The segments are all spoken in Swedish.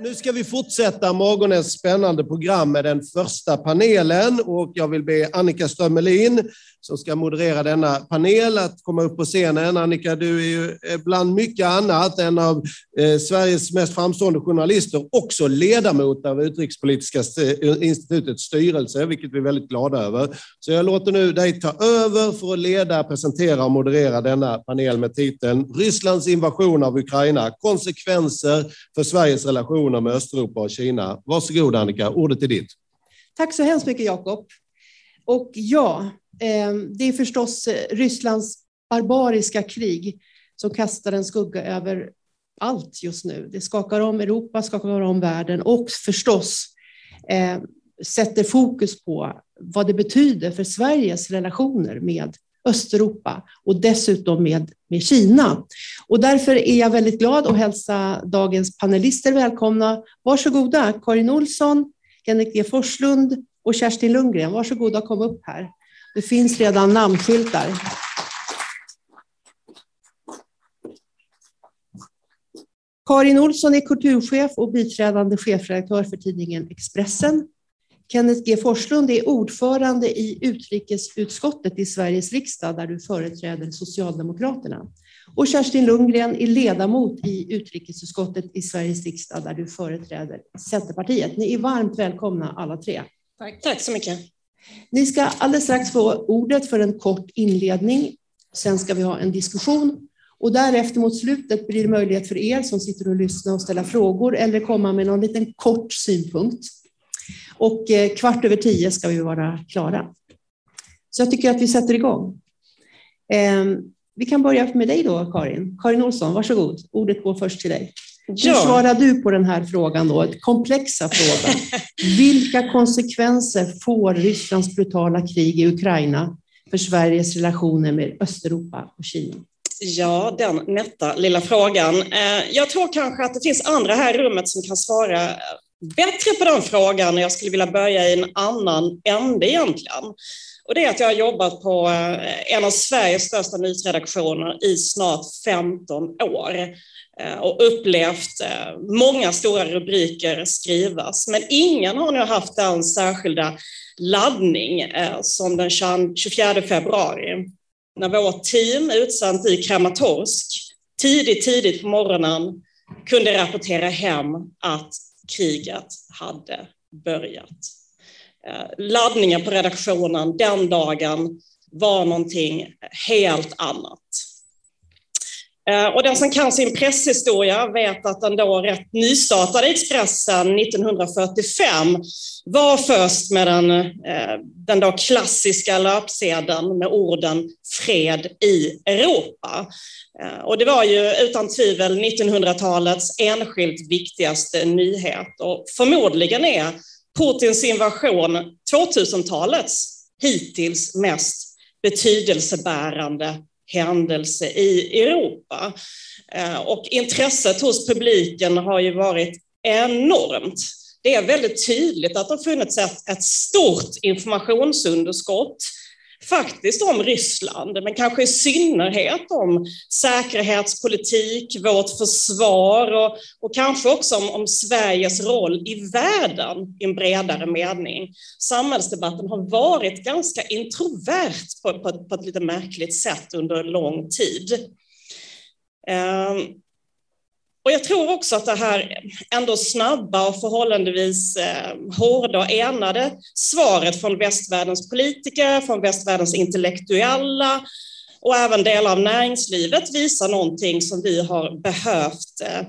Nu ska vi fortsätta morgonens spännande program med den första panelen och jag vill be Annika Strömmelin som ska moderera denna panel att komma upp på scenen. Annika, du är ju eh, bland mycket annat en av eh, Sveriges mest framstående journalister, också ledamot av Utrikespolitiska eh, institutets styrelse, vilket vi är väldigt glada över. Så jag låter nu dig ta över för att leda, presentera och moderera denna panel med titeln Rysslands invasion av Ukraina, konsekvenser för Sveriges relationer med Östeuropa och Kina. Varsågod Annika, ordet är ditt. Tack så hemskt mycket Jakob. Och ja, eh, det är förstås eh, Rysslands barbariska krig som kastar en skugga över allt just nu. Det skakar om Europa, skakar om världen och förstås eh, sätter fokus på vad det betyder för Sveriges relationer med Östeuropa och dessutom med, med Kina. Och därför är jag väldigt glad att hälsa dagens panelister välkomna. Varsågoda, Karin Olsson, Henrik G Forslund och Kerstin Lundgren. Varsågoda kom upp här. Det finns redan namnskyltar. Karin Olsson är kulturchef och biträdande chefredaktör för tidningen Expressen. Kenneth G Forslund är ordförande i utrikesutskottet i Sveriges riksdag där du företräder Socialdemokraterna. Och Kerstin Lundgren är ledamot i utrikesutskottet i Sveriges riksdag där du företräder Centerpartiet. Ni är varmt välkomna alla tre. Tack, Tack så mycket. Ni ska alldeles strax få ordet för en kort inledning. Sen ska vi ha en diskussion och därefter mot slutet blir det möjlighet för er som sitter och lyssnar och ställa frågor eller komma med någon liten kort synpunkt. Och eh, kvart över tio ska vi vara klara. Så jag tycker att vi sätter igång. Ehm, vi kan börja med dig då, Karin. Karin Olsson, varsågod. Ordet går först till dig. Hur svarar du på den här frågan då, komplexa frågan? Vilka konsekvenser får Rysslands brutala krig i Ukraina för Sveriges relationer med Östeuropa och Kina? Ja, den nätta lilla frågan. Eh, jag tror kanske att det finns andra här i rummet som kan svara bättre på den frågan. och Jag skulle vilja börja i en annan ände egentligen. Och det är att jag har jobbat på eh, en av Sveriges största nyhetsredaktioner i snart 15 år. Eh, och upplevt eh, många stora rubriker skrivas. Men ingen har nu haft den särskilda laddning som den 24 februari när vårt team utsänt i Kramatorsk tidigt, tidigt på morgonen kunde rapportera hem att kriget hade börjat. Eh, laddningen på redaktionen den dagen var någonting helt annat. Eh, och den som kan sin presshistoria vet att den då rätt nystartade Expressen 1945 var först med den, eh, den då klassiska löpsedeln med orden fred i Europa. Eh, och det var ju utan tvivel 1900-talets enskilt viktigaste nyhet och förmodligen är Putins invasion 2000-talets hittills mest betydelsebärande händelse i Europa. Eh, och intresset hos publiken har ju varit enormt. Det är väldigt tydligt att det har funnits ett, ett stort informationsunderskott faktiskt om Ryssland, men kanske i synnerhet om säkerhetspolitik, vårt försvar och, och kanske också om, om, Sveriges roll i världen i en bredare mening. Samhällsdebatten har varit ganska introvert på, på, på ett lite märkligt sätt under lång tid. Um, och jag tror också att det här ändå snabba och förhållandevis eh, hårda och enade svaret från västvärldens politiker, från västvärldens intellektuella och även delar av näringslivet visar någonting som vi har behövt eh,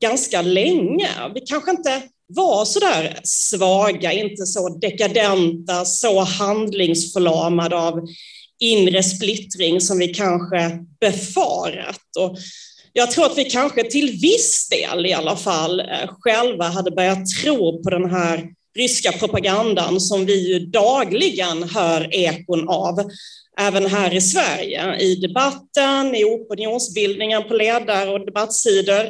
ganska länge. Vi kanske inte var så där svaga, inte så dekadenta, så handlingsförlamade av inre splittring som vi kanske befarat. Och jag tror att vi kanske till viss del i alla fall eh, själva hade börjat tro på den här ryska propagandan som vi ju dagligen hör ekon av, även här i Sverige, i debatten, i opinionsbildningen på ledare och debattsidor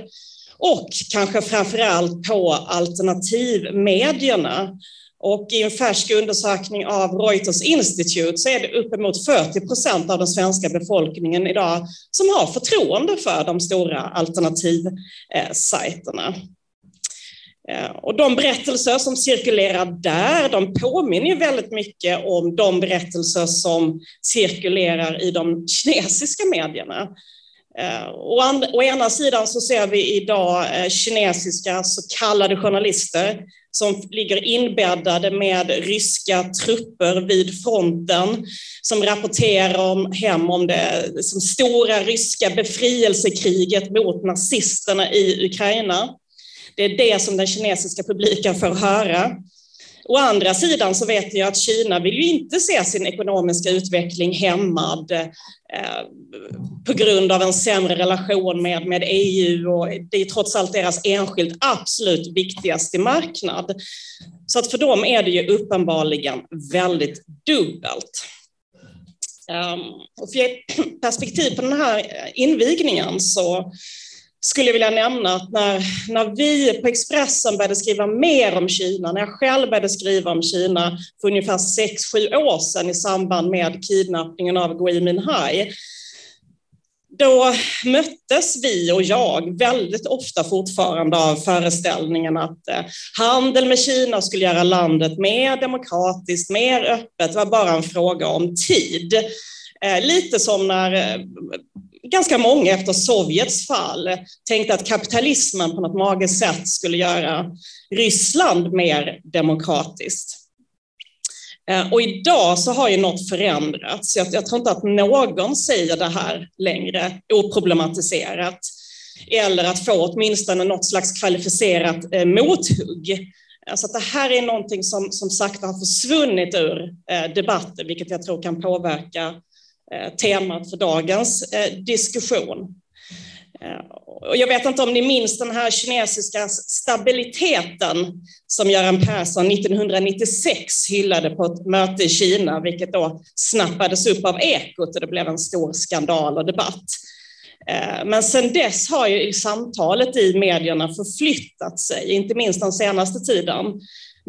och kanske framför allt på alternativmedierna och i en färsk undersökning av Reuters Institute så är det uppemot 40 procent av den svenska befolkningen idag som har förtroende för de stora alternativsajterna. Eh, och de berättelser som cirkulerar där, de påminner ju väldigt mycket om de berättelser som cirkulerar i de kinesiska medierna. Eh, å, ena sidan så ser vi idag eh, kinesiska så kallade journalister som ligger inbäddade med ryska trupper vid fronten, som rapporterar om, hem om det som stora ryska befrielsekriget mot nazisterna i Ukraina. Det är det som den kinesiska publiken får höra. Å andra sidan så vet jag att Kina vill ju inte se sin ekonomiska utveckling hämmad eh, på grund av en sämre relation med, med EU och det är trots allt deras enskilt absolut viktigaste marknad. Så att för dem är det ju uppenbarligen väldigt dubbelt. Um, och för att ge perspektiv på den här invigningen så skulle jag vilja nämna att när, när vi på Expressen började skriva mer om Kina, när jag själv började skriva om Kina för ungefär sex sju år sedan i samband med kidnappningen av Gui Minhai, då möttes vi och jag väldigt ofta fortfarande av föreställningen att eh, handel med Kina skulle göra landet mer demokratiskt, mer öppet, det var bara en fråga om tid. Eh, lite som när eh, ganska många efter Sovjets fall tänkte att kapitalismen på något magiskt sätt skulle göra Ryssland mer demokratiskt. Eh, och idag så har ju något förändrats. Jag, jag tror inte att någon säger det här längre oproblematiserat eller att få åtminstone något slags kvalificerat eh, mothugg. Eh, så att det här är någonting som, som sakta har försvunnit ur eh, debatten, vilket jag tror kan påverka Eh, Eh, temat för dagens eh, diskussion. Eh, och jag vet inte om ni minns den här kinesiska stabiliteten som Göran Persson 1996 hyllade på ett möte i Kina, vilket då snappades upp av Ekot och det blev en stor skandal och debatt. Men sedan dess har ju samtalet i medierna förflyttat sig, inte minst den senaste tiden,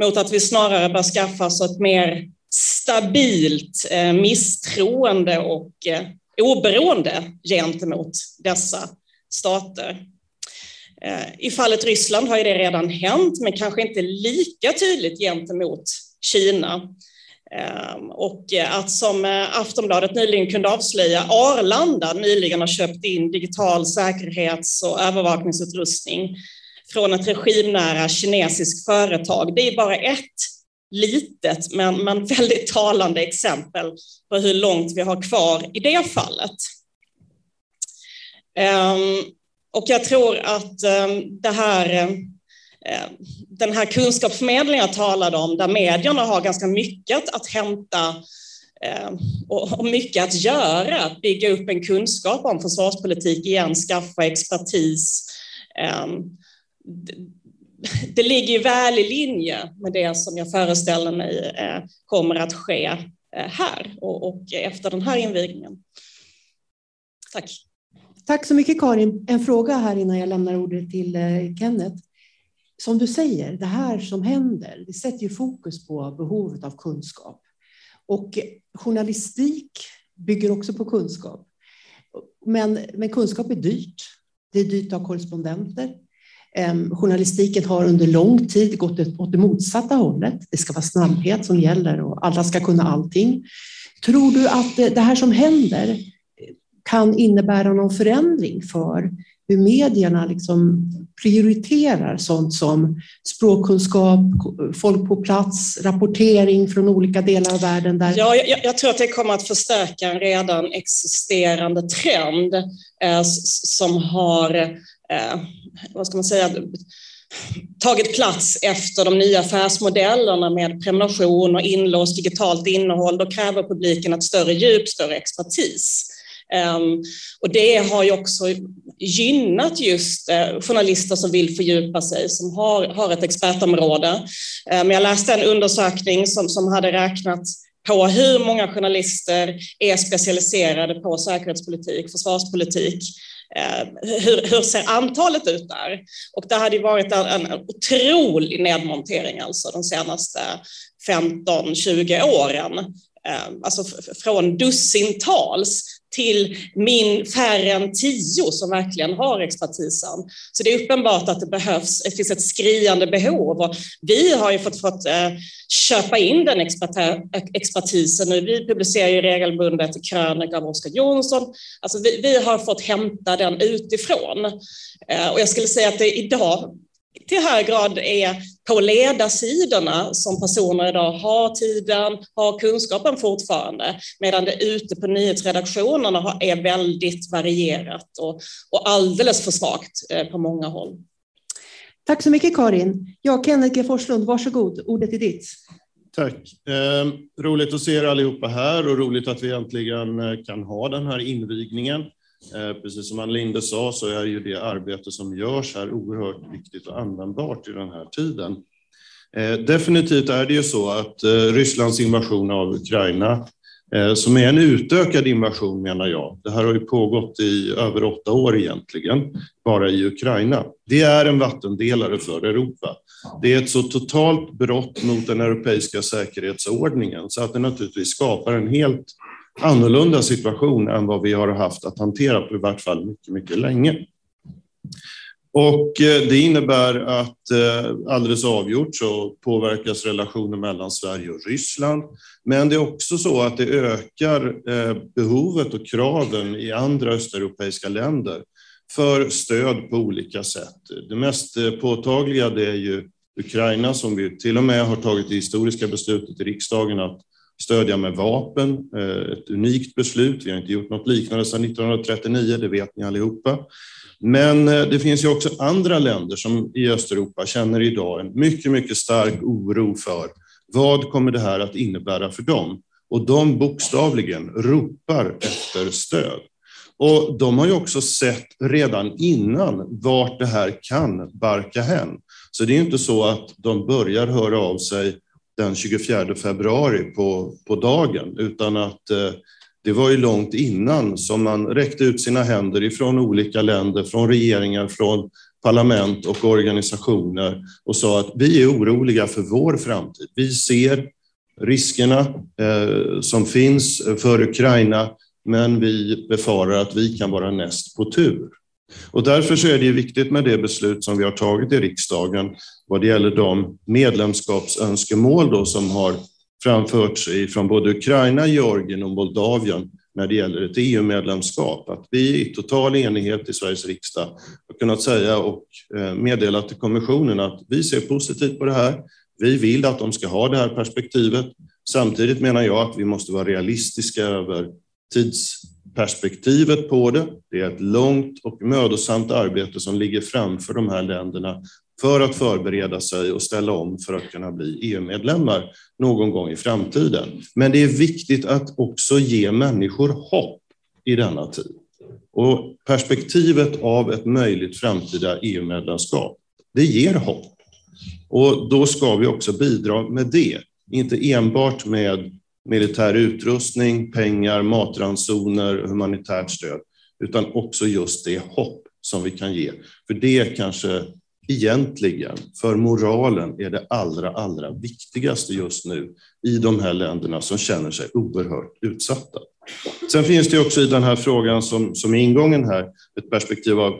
mot att vi snarare bör skaffa oss ett mer stabilt eh, misstroende och eh, oberoende gentemot dessa stater. Eh, I fallet Ryssland har ju det redan hänt, men kanske inte lika tydligt gentemot Kina. Ehm, och att som Aftonbladet nyligen kunde avslöja, Arlanda nyligen har köpt in digital säkerhets och övervakningsutrustning från ett regimnära kinesiskt företag. Det är bara ett litet men, men väldigt talande exempel på hur långt vi har kvar i det fallet. Ehm, och jag tror att ehm, det här, eh, den här kunskapsförmedlingen jag talade om, där medierna har ganska mycket att hämta ehm, och, och mycket att göra, att bygga upp en kunskap om försvarspolitik igen, skaffa expertis det ligger ju väl i linje med det som jag föreställer mig eh, kommer att ske eh, här och, och efter den här invigningen. Tack. Tack så mycket Karin. En fråga här innan jag lämnar ordet till eh, Kenneth. Som du säger, det här som händer, det sätter ju fokus på behovet av kunskap. Och journalistik bygger också på kunskap. Men, men kunskap är dyrt. Det är dyrt att ha korrespondenter. Journalistiken har under lång tid gått åt det motsatta hållet. Det ska vara snabbhet som gäller och alla ska kunna allting. Tror du att det här som händer kan innebära någon förändring för hur medierna liksom prioriterar sånt som språkkunskap, folk på plats, rapportering från olika delar av världen? Där... Ja, jag, jag tror att det kommer att förstärka en redan existerande trend eh, som har eh, vad ska man säga, tagit plats efter de nya affärsmodellerna med prenumeration och inlåst digitalt innehåll, då kräver publiken ett större djup, större expertis. Ehm, och det har ju också gynnat just eh, journalister som vill fördjupa sig, som har, har ett expertområde. Men jag läste en undersökning som, som hade räknat på hur många journalister är specialiserade på säkerhetspolitik, försvarspolitik eh, hur, hur, ser antalet ut där? Och det hade ju varit en, otrolig nedmontering alltså de senaste 15-20 åren. Eh, alltså från dussintals till min färre än tio som verkligen har expertisen. Så det är uppenbart att det behövs, det finns ett skriande behov och vi har ju fått, fått eh, köpa in den expertisen nu. Vi publicerar ju regelbundet krönika av Oskar Jonsson. Alltså vi, vi, har fått hämta den utifrån. Eh, och jag skulle säga att det idag till hög grad är på ledarsidorna som personer idag har tiden, har kunskapen fortfarande, medan det ute på nyhetsredaktionerna är väldigt varierat och, och alldeles för svagt eh, på många håll. Tack så mycket Karin. Ja, Kenneth G Forslund, varsågod, ordet är ditt. Tack. Eh, roligt att se er allihopa här och roligt att vi äntligen eh, kan ha den här invigningen. Eh, precis som Ann Linde sa så är ju det arbete som görs här oerhört viktigt och användbart i den här tiden. Eh, definitivt är det ju så att eh, Rysslands invasion av Ukraina, som är en utökad invasion menar jag, det här har ju pågått i över åtta år egentligen, bara i Ukraina. Det är en vattendelare för Europa. Det är ett så totalt brott mot den europeiska säkerhetsordningen så att det naturligtvis skapar en helt annorlunda situation än vad vi har haft att hantera på i vart fall mycket, mycket länge. Och eh, det innebär att eh, alldeles avgjort så påverkas relationen mellan Sverige och Ryssland. Men det är också så att det ökar eh, behovet och kraven i andra östeuropeiska länder för stöd på olika sätt. Det mest påtagliga det är ju Ukraina som vi till och med har tagit det historiska beslutet i riksdagen att stödja med vapen. Eh, ett unikt beslut. Vi har inte gjort något liknande sedan 1939, det vet ni allihopa. Men eh, det finns ju också andra länder som i Östeuropa känner idag en mycket, mycket stark oro för vad kommer det här att innebära för dem? Och de bokstavligen ropar efter stöd. Och de har ju också sett redan innan vart det här kan barka hän. Så det är inte så att de börjar höra av sig den 24 februari på, på dagen, utan att eh, det var ju långt innan som man räckte ut sina händer ifrån olika länder, från regeringar, från parlament och organisationer och sa att vi är oroliga för vår framtid. Vi ser riskerna eh, som finns för Ukraina, men vi befarar att vi kan vara näst på tur. Och därför så är det viktigt med det beslut som vi har tagit i riksdagen vad det gäller de medlemskapsönskemål då som har framförts från både Ukraina, Georgien och Moldavien när det gäller ett EU-medlemskap. Att vi i total enighet i Sveriges riksdag har kunnat säga och eh, meddela till kommissionen att vi ser positivt på det här. Vi vill att de ska ha det här perspektivet. Samtidigt menar jag att vi måste vara realistiska över tids perspektivet på det. Det är ett långt och mödosamt arbete som ligger framför de här länderna för att förbereda sig och ställa om för att kunna bli EU-medlemmar någon gång i framtiden. Men det är viktigt att också ge människor hopp i denna tid. Och perspektivet av ett möjligt framtida EU-medlemskap, det ger hopp. Och då ska vi också bidra med det, inte enbart med militär utrustning, pengar, matransoner, humanitärt stöd, utan också just det hopp som vi kan ge. För det kanske egentligen för moralen är det allra, allra viktigaste just nu i de här länderna som känner sig oerhört utsatta. Sen finns det också i den här frågan som, som ingången här ett perspektiv av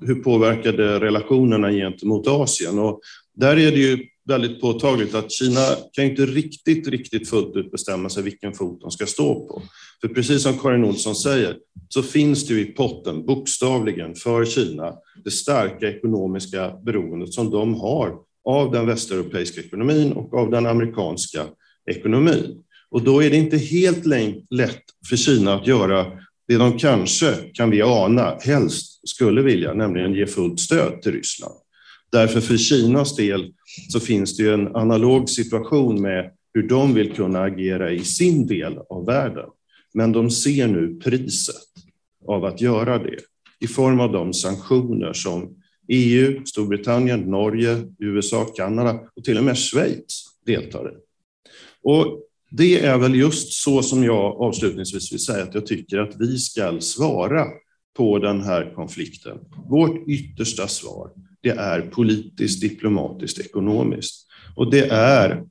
hur påverkade relationerna gentemot Asien? Och där är det ju väldigt påtagligt att Kina kan inte riktigt, riktigt fullt ut bestämma sig vilken fot de ska stå på. För precis som Karin Olsson säger så finns det ju i potten bokstavligen för Kina det starka ekonomiska beroendet som de har av den västeuropeiska ekonomin och av den amerikanska ekonomin. Och då är det inte helt lätt för Kina att göra det de kanske, kan vi ana, helst skulle vilja, nämligen ge fullt stöd till Ryssland. Därför för Kinas del så finns det ju en analog situation med hur de vill kunna agera i sin del av världen. Men de ser nu priset av att göra det i form av de sanktioner som EU, Storbritannien, Norge, USA, Kanada och till och med Schweiz deltar i. Och det är väl just så som jag avslutningsvis vill säga att jag tycker att vi ska svara på den här konflikten. Vårt yttersta svar, det är politiskt, diplomatiskt, ekonomiskt. Och det är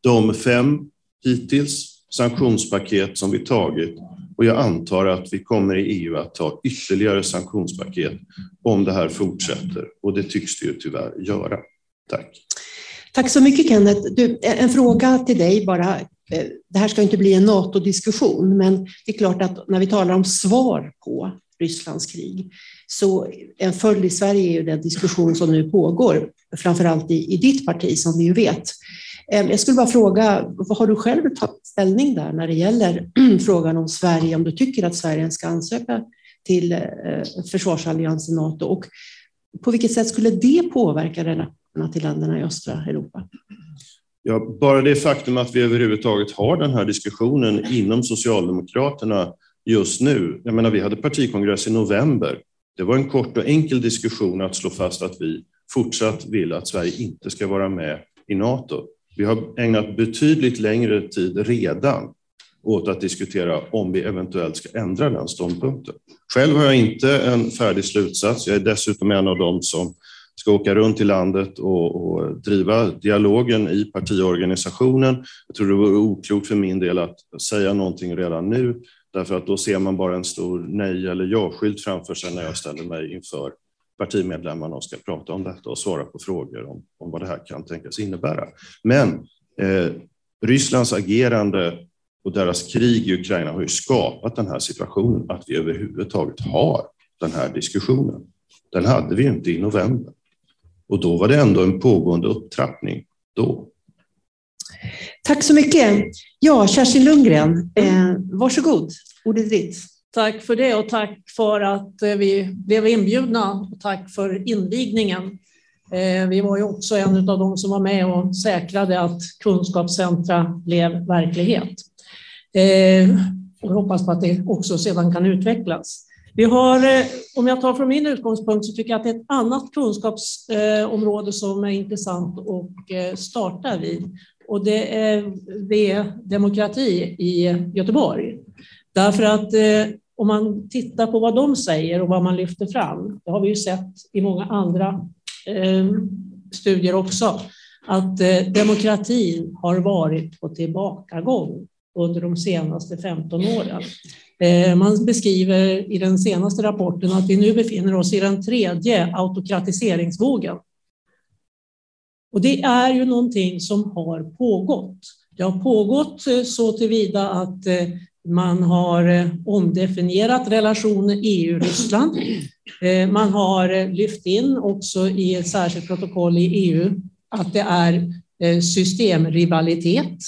de fem hittills sanktionspaket som vi tagit Och jag antar att vi kommer i EU att ta ytterligare sanktionspaket om det här fortsätter. Och det tycks det ju tyvärr göra. Tack. Tack så mycket Kenneth. Du, en fråga till dig bara. Eh, det här ska inte bli en NATO-diskussion, men det är klart att när vi talar om svar på Rysslands krig, så en följd i Sverige är ju den diskussion som nu pågår, framförallt i, i ditt parti som vi ju vet. Ehm, jag skulle bara fråga, vad har du själv tagit ställning där när det gäller frågan om Sverige, om du tycker att Sverige ska ansöka till eh, försvarsalliansen NATO och på vilket sätt skulle det påverka relationerna till länderna i östra Europa? Ja, bara det faktum att vi överhuvudtaget har den här diskussionen inom Socialdemokraterna just nu. Jag menar, vi hade partikongress i november. Det var en kort och enkel diskussion att slå fast att vi fortsatt vill att Sverige inte ska vara med i Nato. Vi har ägnat betydligt längre tid redan åt att diskutera om vi eventuellt ska ändra den ståndpunkten. Själv har jag inte en färdig slutsats. Jag är dessutom en av dem som ska åka runt i landet och, och, driva dialogen i partiorganisationen. Jag tror det vore oklokt för min del att säga någonting redan nu, därför att då ser man bara en stor nej eller ja-skylt framför sig när jag ställer mig inför partimedlemmarna och ska prata om detta och svara på frågor om, om vad det här kan tänkas innebära. Men eh, Rysslands agerande och deras krig i Ukraina har ju skapat den här situationen att vi överhuvudtaget har den här diskussionen. Den hade vi inte i november. Och då var det ändå en pågående upptrappning då. Tack så mycket. Ja, Kerstin Lundgren, eh, varsågod. Ordet är ditt. Tack för det och tack för att eh, vi blev inbjudna och tack för invigningen. Eh, vi var ju också en av de som var med och säkrade att kunskapscentra blev verklighet. Eh, och hoppas på att det också sedan kan utvecklas. Vi har, om jag tar från min utgångspunkt, så tycker jag att det är ett annat kunskapsområde som är intressant att starta vid. Och det är, V Demokrati i Göteborg. Därför att eh, om man tittar på vad de säger och vad man lyfter fram, det har vi ju sett i många andra eh, studier också, att eh, demokratin har varit på tillbakagång under de senaste 15 åren. Eh, man beskriver i den senaste rapporten att vi nu befinner oss i den tredje autokratiseringsvågen. Och det är ju någonting som har pågått. Det har pågått eh, så tillvida att eh, man har eh, omdefinierat relationen EU-Ryssland. Man har lyft in också i ett särskilt protokoll i EU att det är systemrivalitet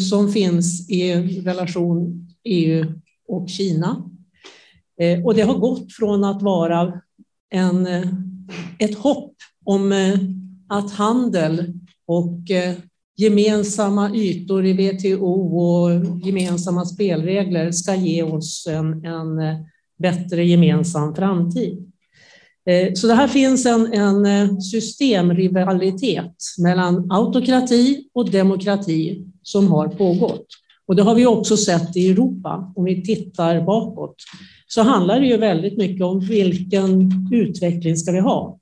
som finns i relation EU och Kina. Och det har gått från att vara en, ett hopp om att handel och eh, gemensamma ytor i WTO och gemensamma spelregler ska ge oss en, en eh, bättre gemensam framtid. Eh, så det här finns en, en systemrivalitet mellan autokrati och demokrati som har pågått. Och det har vi också sett i Europa. Om vi tittar bakåt så handlar det ju väldigt mycket om vilken utveckling ska vi ha?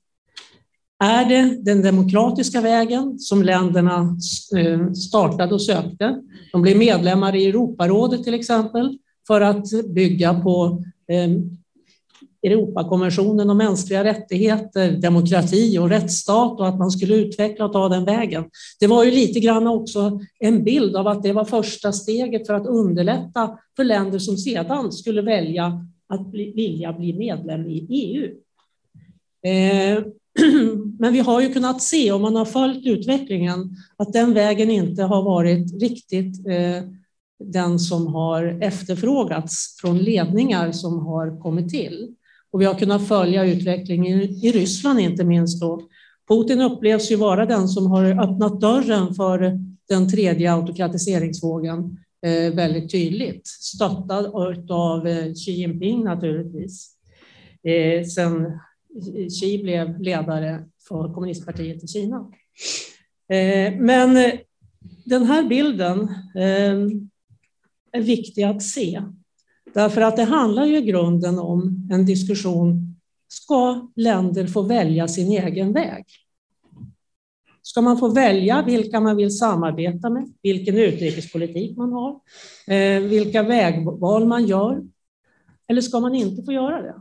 Är det den demokratiska vägen som länderna eh, startade och sökte? De blev medlemmar i Europarådet till exempel för att bygga på eh, Europakonventionen om mänskliga rättigheter, demokrati och rättsstat och att man skulle utveckla och ta den vägen. Det var ju lite grann också en bild av att det var första steget för att underlätta för länder som sedan skulle välja att bli, vilja bli medlem i EU. Eh, men vi har ju kunnat se, om man har följt utvecklingen, att den vägen inte har varit riktigt eh, den som har efterfrågats från ledningar som har kommit till. Och vi har kunnat följa utvecklingen i Ryssland, inte minst. Då. Putin upplevs ju vara den som har öppnat dörren för den tredje autokratiseringsvågen eh, väldigt tydligt, stöttad av Xi Jinping naturligtvis. Sen Xi blev ledare för kommunistpartiet i Kina. Eh, men eh, den här bilden ehm, är viktig att se, därför att det handlar ju i grunden om en diskussion. Ska länder få välja sin egen väg? ska man få välja vilka man vill samarbeta med, vilken utrikespolitik man har, eh, vilka vägval man gör, eller ska man inte få göra det?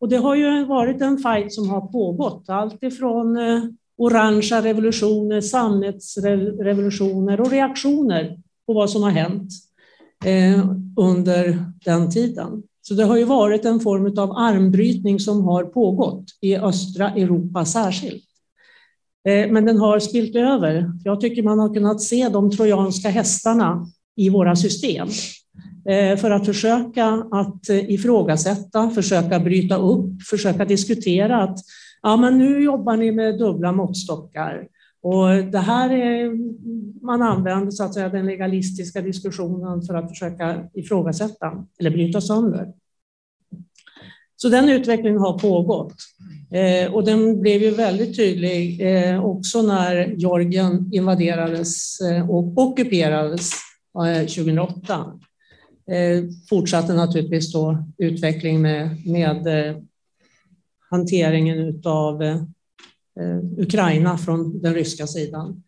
Och det har ju varit en fight som har pågått, allt ifrån eh, orangea revolutioner, sammetsrevolutioner och reaktioner på vad som har hänt eh, under den tiden. Så det har ju varit en form av armbrytning som har pågått i östra Europa särskilt. Eh, men den har spilt över. Jag tycker man har kunnat se de trojanska hästarna i våra system Eh, för att försöka att eh, ifrågasätta, försöka bryta upp, försöka diskutera att ja, men nu jobbar ni med dubbla måttstockar. Och det här är, man använder så att säga den legalistiska diskussionen för att försöka ifrågasätta eller bryta sönder. Så den utvecklingen har pågått. Eh, och den blev ju väldigt tydlig eh, också när Georgien invaderades eh, och ockuperades eh, 2008. Eh, fortsatte naturligtvis då utveckling med, med eh, hanteringen av eh, Ukraina från den ryska sidan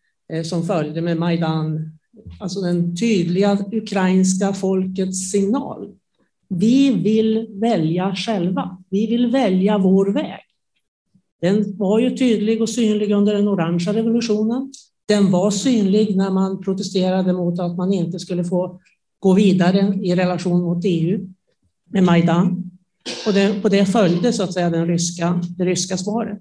som följde med Majdan, alltså den tydliga ukrainska folkets signal. Vi vill välja själva. Vi vill välja vår väg. Den var ju tydlig och synlig under den orangea revolutionen. Den var synlig när man protesterade mot att man inte skulle få gå vidare i relation mot EU med Majdan. Och det, på det följde så att säga den ryska, det ryska svaret.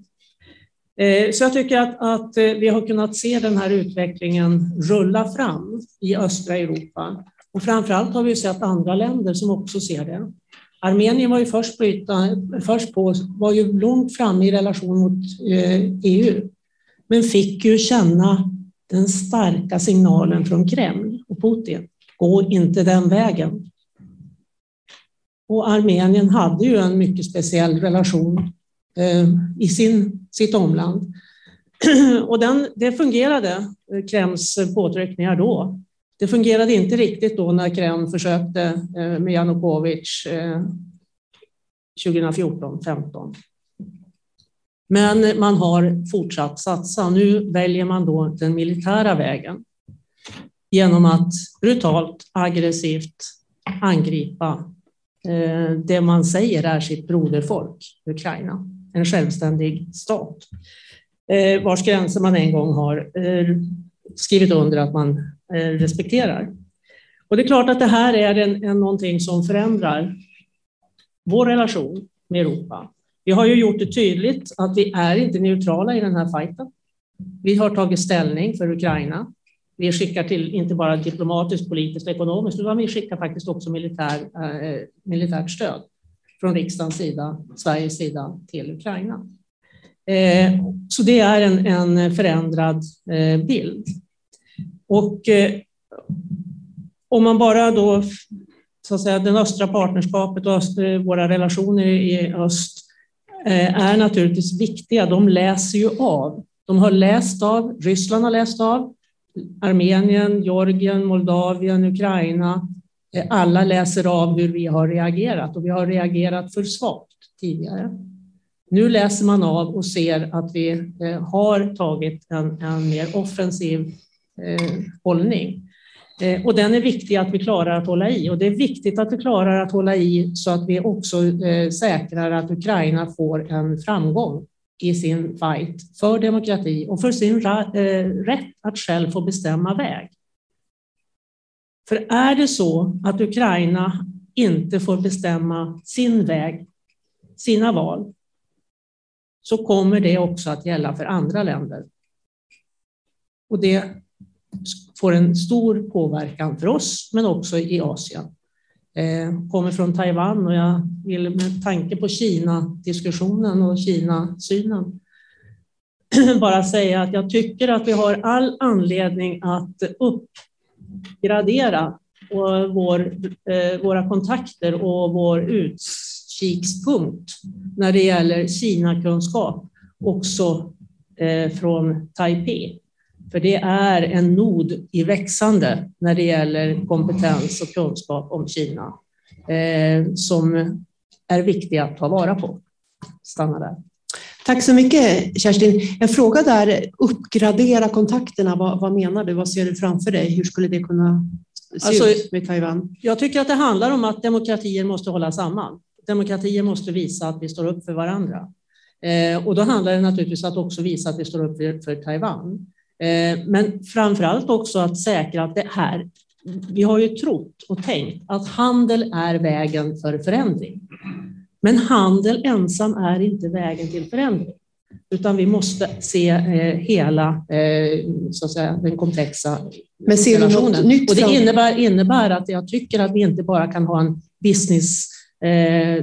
Eh, så jag tycker att, att eh, vi har kunnat se den här utvecklingen rulla fram i östra Europa. Och framför allt har vi sett andra länder som också ser det. Armenien var ju först på, först på var ju långt framme i relation mot EU, eh, men fick ju känna den starka signalen från Kreml och Putin. Gå inte den vägen. Och Armenien hade ju en mycket speciell relation eh, i sin, sitt omland. Och den, det fungerade, eh, Krems Kremls påtryckningar då. Det fungerade inte riktigt då när Kreml försökte eh, med Janukovic 2014-15. Eh, Men man har fortsatt satsa. Nu väljer man då den militära vägen genom att brutalt, aggressivt angripa eh, det man säger är sitt broderfolk, Ukraina, en självständig stat vars gränser man en gång har skrivit under att man Eh, respekterar. Och det är klart att det här är en, en, någonting som förändrar vår relation med Europa. Vi har ju gjort det tydligt att vi är inte neutrala i den här fighten. Vi har tagit ställning för Ukraina. Vi skickar till inte bara diplomatiskt, politiskt och ekonomiskt, utan vi skickar faktiskt också militär, eh, militärt stöd från riksdagens sida, Sveriges sida till Ukraina. Eh, så det är en, en förändrad eh, bild. Och eh, om man bara då, så att säga, den östra partnerskapet och öst, eh, våra relationer i öst eh, är naturligtvis viktiga. De läser ju av. De har läst av, Ryssland har läst av, Armenien, Georgien, Moldavien, Ukraina. Eh, alla läser av hur vi har reagerat och vi har reagerat för svagt tidigare. Nu läser man av och ser att vi eh, har tagit en, en mer offensiv eh, hållning. Eh, och den är viktig att vi klarar att hålla i. Och det är viktigt att vi klarar att hålla i så att vi också eh, säkrar att Ukraina får en framgång i sin fight för demokrati och för sin eh, rätt att själv få bestämma väg. För är det så att Ukraina inte får bestämma sin väg, sina val, så kommer det också att gälla för andra länder. Och det får en stor påverkan för oss, men också i Asien. Eh, kommer från Taiwan och jag vill med tanke på Kina-diskussionen och Kina-synen bara säga att jag tycker att vi har all anledning att uppgradera vår, eh, våra kontakter och vår utkikspunkt när det gäller Kina-kunskap också eh, från Taipei. För det är en nod i växande när det gäller kompetens och kunskap om Kina eh, som är viktiga att ta vara på. Stanna där. Tack så mycket Kerstin. En fråga där, uppgradera kontakterna, vad, vad menar du? Vad ser du framför dig? Hur skulle det kunna se alltså, ut med Taiwan? Jag tycker att det handlar om att demokratier måste hålla samman. Demokratier måste visa att vi står upp för varandra. Eh, och då handlar det naturligtvis att också visa att vi står upp för, för Taiwan. Eh, men framför allt också att säkra att det här, vi har ju trott och tänkt att handel är vägen för förändring. Men handel ensam är inte vägen till förändring, utan vi måste se eh, hela eh, så att säga, den komplexa Men ser relationen. Nytt och det innebär, innebär att jag tycker att vi inte bara kan ha en business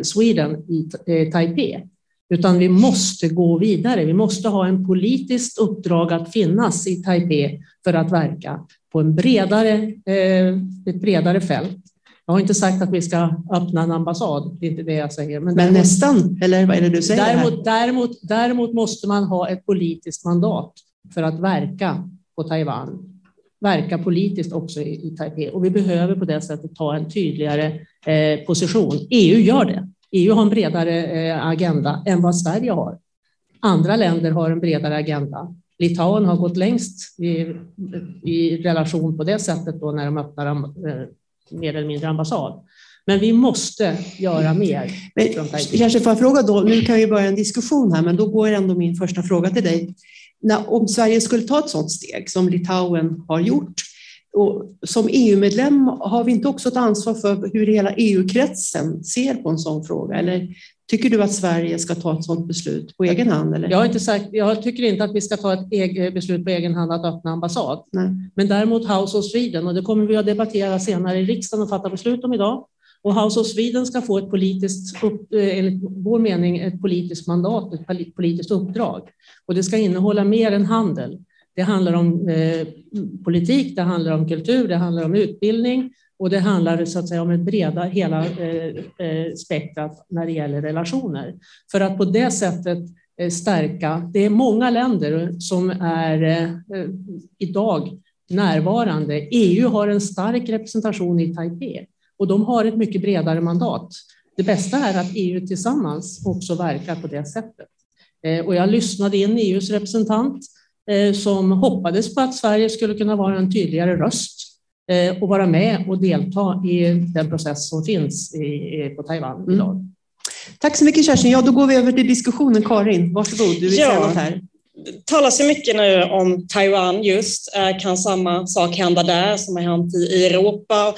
Sweden i Taipei, utan vi måste gå vidare. Vi måste ha en politiskt uppdrag att finnas i Taipei för att verka på en bredare, eh, ett bredare fält. Jag har inte sagt att vi ska öppna en ambassad, det är inte det jag säger. Men, men nästan, eller vad är det du säger? Däremot, däremot, däremot måste man ha ett politiskt mandat för att verka på Taiwan, verka politiskt också i, i Taipei. Och vi behöver på det sättet ta en tydligare eh, position. EU gör det. EU har en bredare eh, agenda än vad Sverige har. Andra länder har en bredare agenda. Litauen har gått längst i, i relation på det sättet då när de öppnar eh, mer eller mindre ambassad. Men vi måste göra mer. Men, kanske får jag fråga då, nu kan vi börja en diskussion här, men då går ändå min första fråga till dig. När, om Sverige skulle ta ett sådant steg som Litauen har gjort, och som EU-medlem har vi inte också ett ansvar för hur hela EU-kretsen ser på en sån fråga? Eller tycker du att Sverige ska ta ett sådant beslut på egen hand? Eller? Jag, har inte sagt, jag tycker inte att vi ska ta ett beslut på egen hand att öppna ambassad. Nej. Men däremot House of Sweden, och det kommer vi att debattera senare i riksdagen och fatta beslut om idag. Och House of Sweden ska få ett politiskt, eh, enligt vår mening, ett politiskt mandat, ett politiskt uppdrag. Och det ska innehålla mer än handel. Det handlar om eh, politik, det handlar om kultur, det handlar om utbildning och det handlar så att säga om ett breda hela eh, eh, spektrat när det gäller relationer. För att på det sättet eh, stärka, det är många länder som är eh, idag närvarande. EU har en stark representation i Taipei och de har ett mycket bredare mandat. Det bästa är att EU tillsammans också verkar på det sättet. Eh, och jag lyssnade in EUs representant Eh, som hoppades på att Sverige skulle kunna vara en tydligare röst eh, och vara med och delta i den process som finns på Taiwan mm. idag. Mm. Tack så mycket Kerstin. Ja, då går vi över till diskussionen. Karin, varsågod. Du vill ja. säga något här. Det talas ju mycket nu om Taiwan just. Eh, kan samma sak hända där som har hänt i Europa?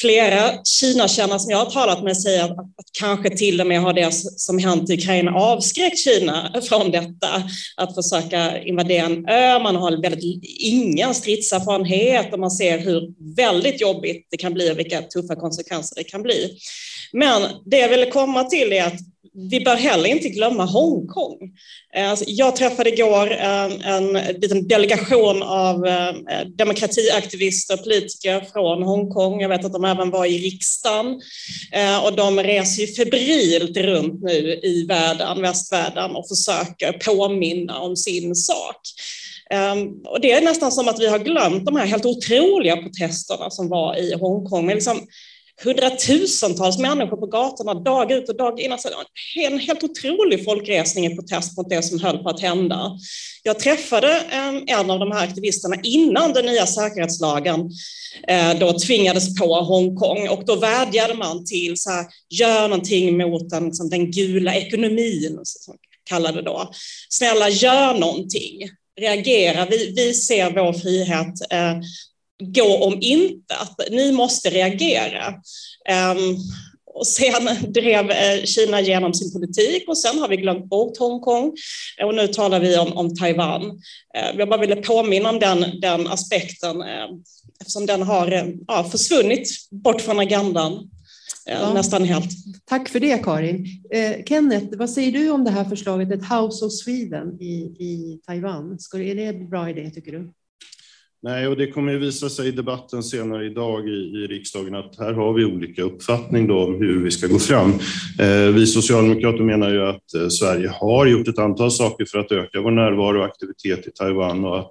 Flera Kina-kännare som jag har talat med säger att, att, kanske till och med har det som hänt i Ukraina avskräckt Kina från detta. Att försöka invadera en ö, man har väldigt ingen stridserfarenhet och man ser hur väldigt jobbigt det kan bli och vilka tuffa konsekvenser det kan bli. Men det jag ville komma till är att vi bör heller inte glömma Hongkong. Eh, alltså, jag träffade igår en, en liten delegation av eh, demokratiaktivister och politiker från Hongkong. Jag vet att de även var i riksdagen och de reser ju febrilt runt nu i världen, västvärlden och försöker påminna om sin sak. Ehm, och det är nästan som att vi har glömt de här helt otroliga protesterna som var i Hongkong. liksom hundratusentals människor på gatorna dag ut och dag in. Alltså, en helt otrolig folkresning i protest mot det som höll på att hända. Jag träffade eh, en av de här aktivisterna innan den nya säkerhetslagen eh, då tvingades på Hongkong och då vädjade man till så här, gör någonting mot den, liksom, den gula ekonomin, som kallade då. Snälla, gör någonting reagera. Vi, vi ser vår frihet eh, gå om intet. Ni måste reagera. Um, och sen drev eh, Kina genom sin politik och sen har vi glömt bort Hongkong och nu talar vi om, om Taiwan. Uh, jag bara ville påminna om den, den aspekten uh, eftersom den har uh, försvunnit bort från agendan. Ja. Nästan helt. Tack för det Karin. Kenneth, vad säger du om det här förslaget, ett House of Sweden i, i Taiwan? Ska, är det en bra idé tycker du? Nej, och det kommer ju visa sig i debatten senare idag i, i riksdagen att här har vi olika uppfattning då om hur vi ska gå fram. Eh, vi socialdemokrater menar ju att eh, Sverige har gjort ett antal saker för att öka vår närvaro och aktivitet i Taiwan och att,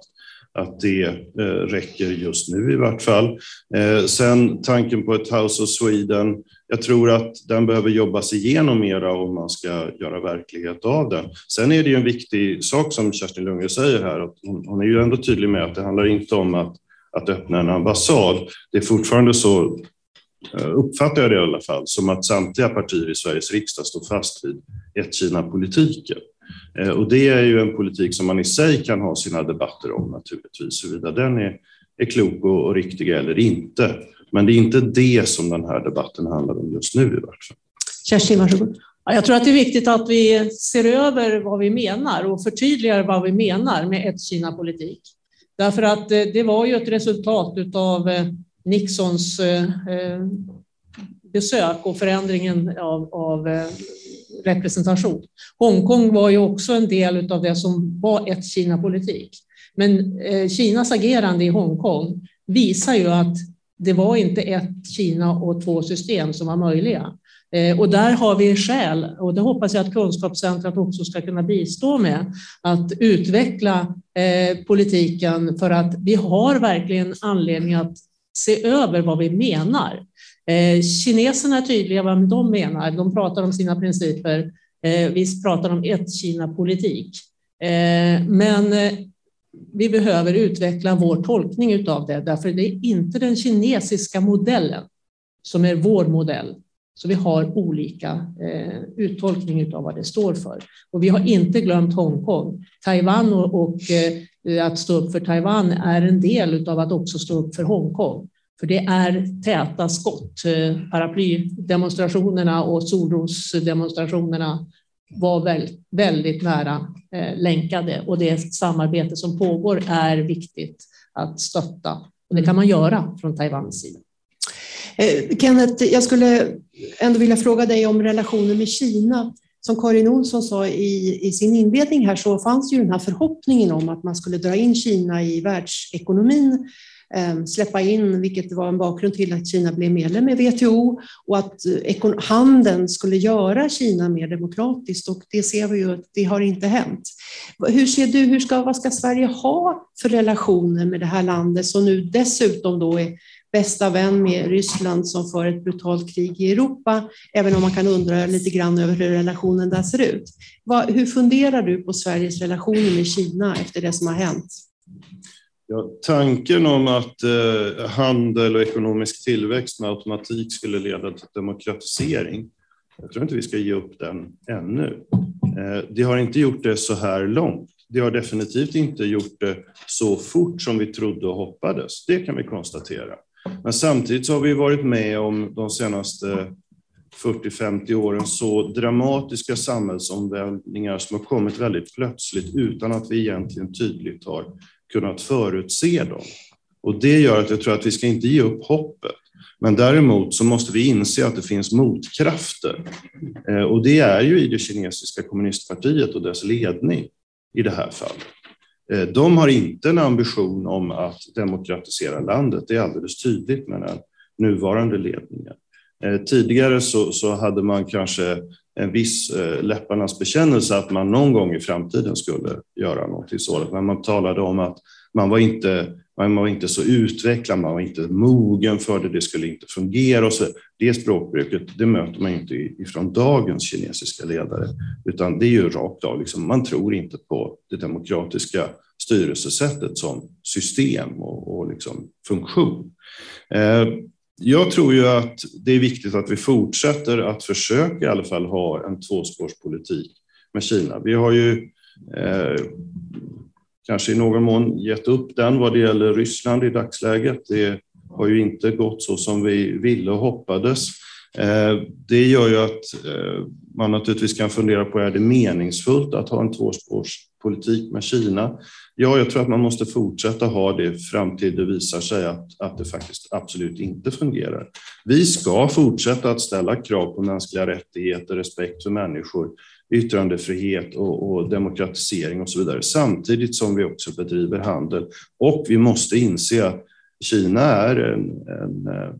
att det eh, räcker just nu i vart fall. Eh, sen tanken på ett House of Sweden, jag tror att den behöver jobbas igenom mera om man ska göra verklighet av den. Sen är det ju en viktig sak som Kerstin Lundgren säger här, att hon, hon är ju ändå tydlig med att det handlar inte om att, att öppna en ambassad. Det är fortfarande så eh, uppfattar jag det i alla fall, som att samtliga partier i Sveriges riksdag står fast vid ett-Kina-politiken och det är ju en politik som man i sig kan ha sina debatter om naturligtvis, huruvida den är, är klok och, och riktig eller inte. Men det är inte det som den här debatten handlar om just nu i vart fall. Kerstin, varsågod. Jag tror att det är viktigt att vi ser över vad vi menar och förtydligar vad vi menar med ett Kina-politik. Därför att eh, det var ju ett resultat av eh, Nixons besök och förändringen av, av representation. Hongkong var ju också en del av det som var ett Kina-politik. Men eh, Kinas agerande i Hongkong visar ju att det var inte ett Kina och två system som var möjliga. Eh, och där har vi skäl, och det hoppas jag att kunskapscentret också ska kunna bistå med, att utveckla eh, politiken för att vi har verkligen anledning att se över vad vi menar. Eh, kineserna är tydliga vad de menar. De pratar om sina principer. Eh, vi pratar om ett Kina-politik. Eh, men eh, vi behöver utveckla vår tolkning av det, därför det är inte den kinesiska modellen som är vår modell. Så vi har olika eh, uttolkning av vad det står för. Och vi har inte glömt Hongkong. Taiwan och, och eh, att stå upp för Taiwan är en del av att också stå upp för Hongkong. För det är täta skott. Eh, paraplydemonstrationerna och solrosdemonstrationerna var väldigt, nära eh, länkade och det samarbete som pågår är viktigt att stötta. Och det kan man göra från Taiwans sida. Eh, Kenneth, jag skulle ändå vilja fråga dig om relationen med Kina. Som Karin Olsson sa i, i sin inledning här så fanns ju den här förhoppningen om att man skulle dra in Kina i världsekonomin Ehm, släppa in, vilket var en bakgrund till att Kina blev medlem i WTO och att eh, handeln skulle göra Kina mer demokratiskt och det ser vi ju att det har inte hänt. Hur ser du, hur ska, vad ska Sverige ha för relationer med det här landet som nu dessutom då är bästa vän med Ryssland som för ett brutalt krig i Europa, även om man kan undra lite grann över hur relationen där ser ut. Hur funderar du på Sveriges relationer med Kina efter det som har hänt? Ja, tanken om att eh, handel och ekonomisk tillväxt med automatik skulle leda till demokratisering, jag tror inte vi ska ge upp den ännu. Eh, det har inte gjort det så här långt. Det har definitivt inte gjort det så fort som vi trodde och hoppades. Det kan vi konstatera. Men samtidigt så har vi varit med om de senaste 40-50 åren så dramatiska samhällsomvälvningar som har kommit väldigt plötsligt utan att vi egentligen tydligt har kunnat förutse dem. Och det gör att jag tror att vi ska inte ge upp hoppet. Men däremot så måste vi inse att det finns motkrafter. Eh, och det är ju i det kinesiska kommunistpartiet och dess ledning i det här fallet. Eh, de har inte en ambition om att demokratisera landet. Det är alldeles tydligt med den nuvarande ledningen. Eh, tidigare så, så hade man kanske en viss eh, läpparnas bekännelse att man någon gång i framtiden skulle göra något sådant. Men man talade om att man var inte, man var inte så utvecklad, man var inte mogen för det, det skulle inte fungera. Och så. Det språkbruket det möter man inte ifrån dagens kinesiska ledare, utan det är ju rakt av, liksom, man tror inte på det demokratiska styrelsesättet som system och, och liksom funktion. Eh, jag tror ju att det är viktigt att vi fortsätter att försöka i alla fall ha en tvåspårspolitik med Kina. Vi har ju eh, kanske i någon mån gett upp den vad det gäller Ryssland i dagsläget. Det har ju inte gått så som vi ville och hoppades. Eh, det gör ju att eh, man naturligtvis kan fundera på, är det meningsfullt att ha en tvåspårspolitik med Kina? Ja, jag tror att man måste fortsätta ha det fram till det visar sig att, att det faktiskt absolut inte fungerar. Vi ska fortsätta att ställa krav på mänskliga rättigheter, respekt för människor, yttrandefrihet och, och demokratisering och så vidare, samtidigt som vi också bedriver handel. Och vi måste inse att Kina är en, en eh,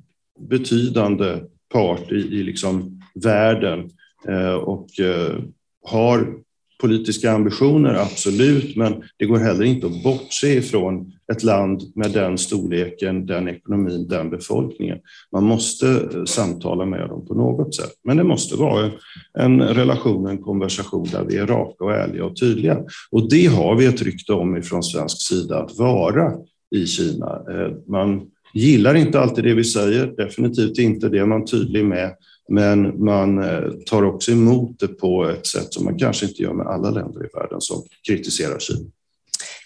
betydande part i, i liksom världen Eh, och eh, har politiska ambitioner, absolut, men det går heller inte att bortse ifrån ett land med den storleken, den ekonomin, den befolkningen. Man måste eh, samtala med dem på något sätt, men det måste vara en relation, en konversation där vi är raka och ärliga och tydliga. Och det har vi ett rykte om ifrån svensk sida att vara i Kina. Man gillar inte alltid det vi säger, definitivt inte det man tydlig med, men man eh, tar också emot det på ett sätt som man kanske inte gör med alla länder i världen som kritiserar Kina.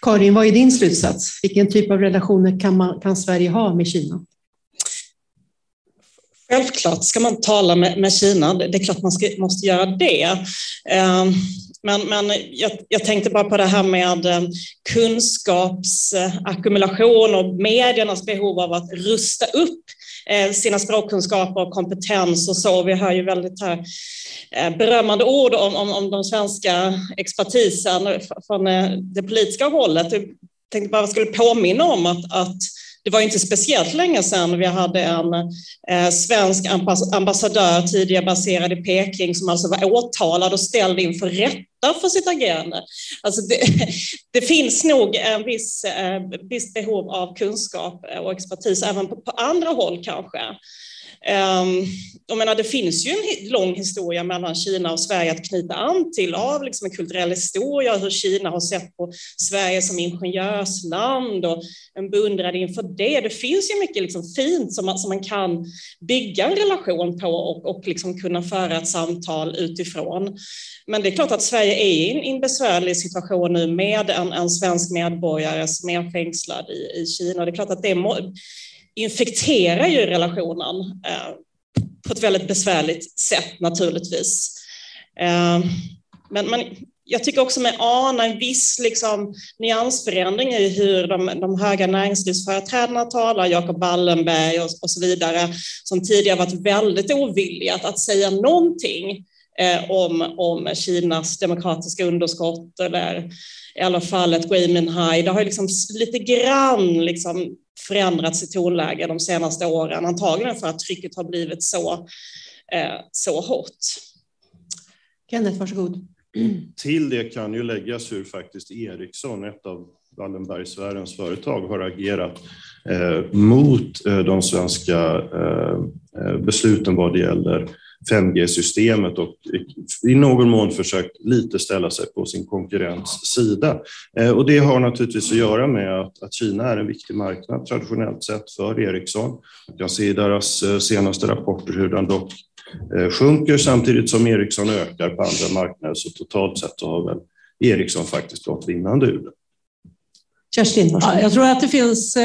Karin, vad är din slutsats? Vilken typ av relationer kan, man, kan Sverige ha med Kina? Självklart ska man tala med, med Kina, det är klart man ska, måste göra det. Ehm, men, men jag, jag, tänkte bara på det här med eh, kunskapsackumulation och mediernas behov av att rusta upp eh, Eh, sina språkkunskaper och kompetens och så. Vi hör ju väldigt här eh, berömmande ord om, om, om de svenska expertisen från eh, det politiska hållet. Jag tänkte bara jag skulle påminna om att, att det var inte speciellt länge sedan vi hade en eh, svensk ambassadör tidigare baserad i Peking som alltså var åtalad och ställd inför rätta för sitt agerande. Alltså det, det finns nog en viss, eh, viss behov av kunskap och expertis även på, på andra håll kanske. Ehm, jag menar, det finns ju en lång historia mellan Kina och Sverige att knyta an till av liksom en kulturell historia, hur Kina har sett på Sverige som ingenjörsland och en beundran inför det. Det finns ju mycket liksom fint som man, som man kan bygga en relation på och, och liksom kunna föra ett samtal utifrån. Men det är klart att Sverige är i en besvärlig situation nu med en, en svensk medborgare som är fängslad i, i Kina. Det är klart att det infekterar ju relationen eh, på ett väldigt besvärligt sätt naturligtvis. Eh, men, men jag tycker också mig ana en viss liksom, nyansförändring i hur de, de höga näringslivsföreträdarna talar, Jacob Wallenberg och, och, så vidare, som tidigare varit väldigt ovilliga att, att säga någonting eh, om, om Kinas demokratiska underskott eller i alla fall ett Gui Minhai. Det har liksom lite grann liksom förändrats i tonläge de senaste åren, antagligen för att trycket har blivit så, eh, så hårt. Kenneth, varsågod. Till det kan ju läggas hur faktiskt Ericsson, ett av Wallenbergsfärens företag, har agerat eh, mot eh, de svenska eh, eh besluten vad det gäller 5G-systemet och i någon mån försökt lite ställa sig på sin konkurrens sida. Eh, och det har naturligtvis att göra med att, att Kina är en viktig marknad traditionellt sett för Ericsson. Man kan se i deras eh, senaste rapporter hur den dock eh, sjunker samtidigt som Ericsson ökar på andra marknader. Så totalt sett har väl Ericsson faktiskt gått vinnande ur det. Kerstin, ja, Jag tror att det finns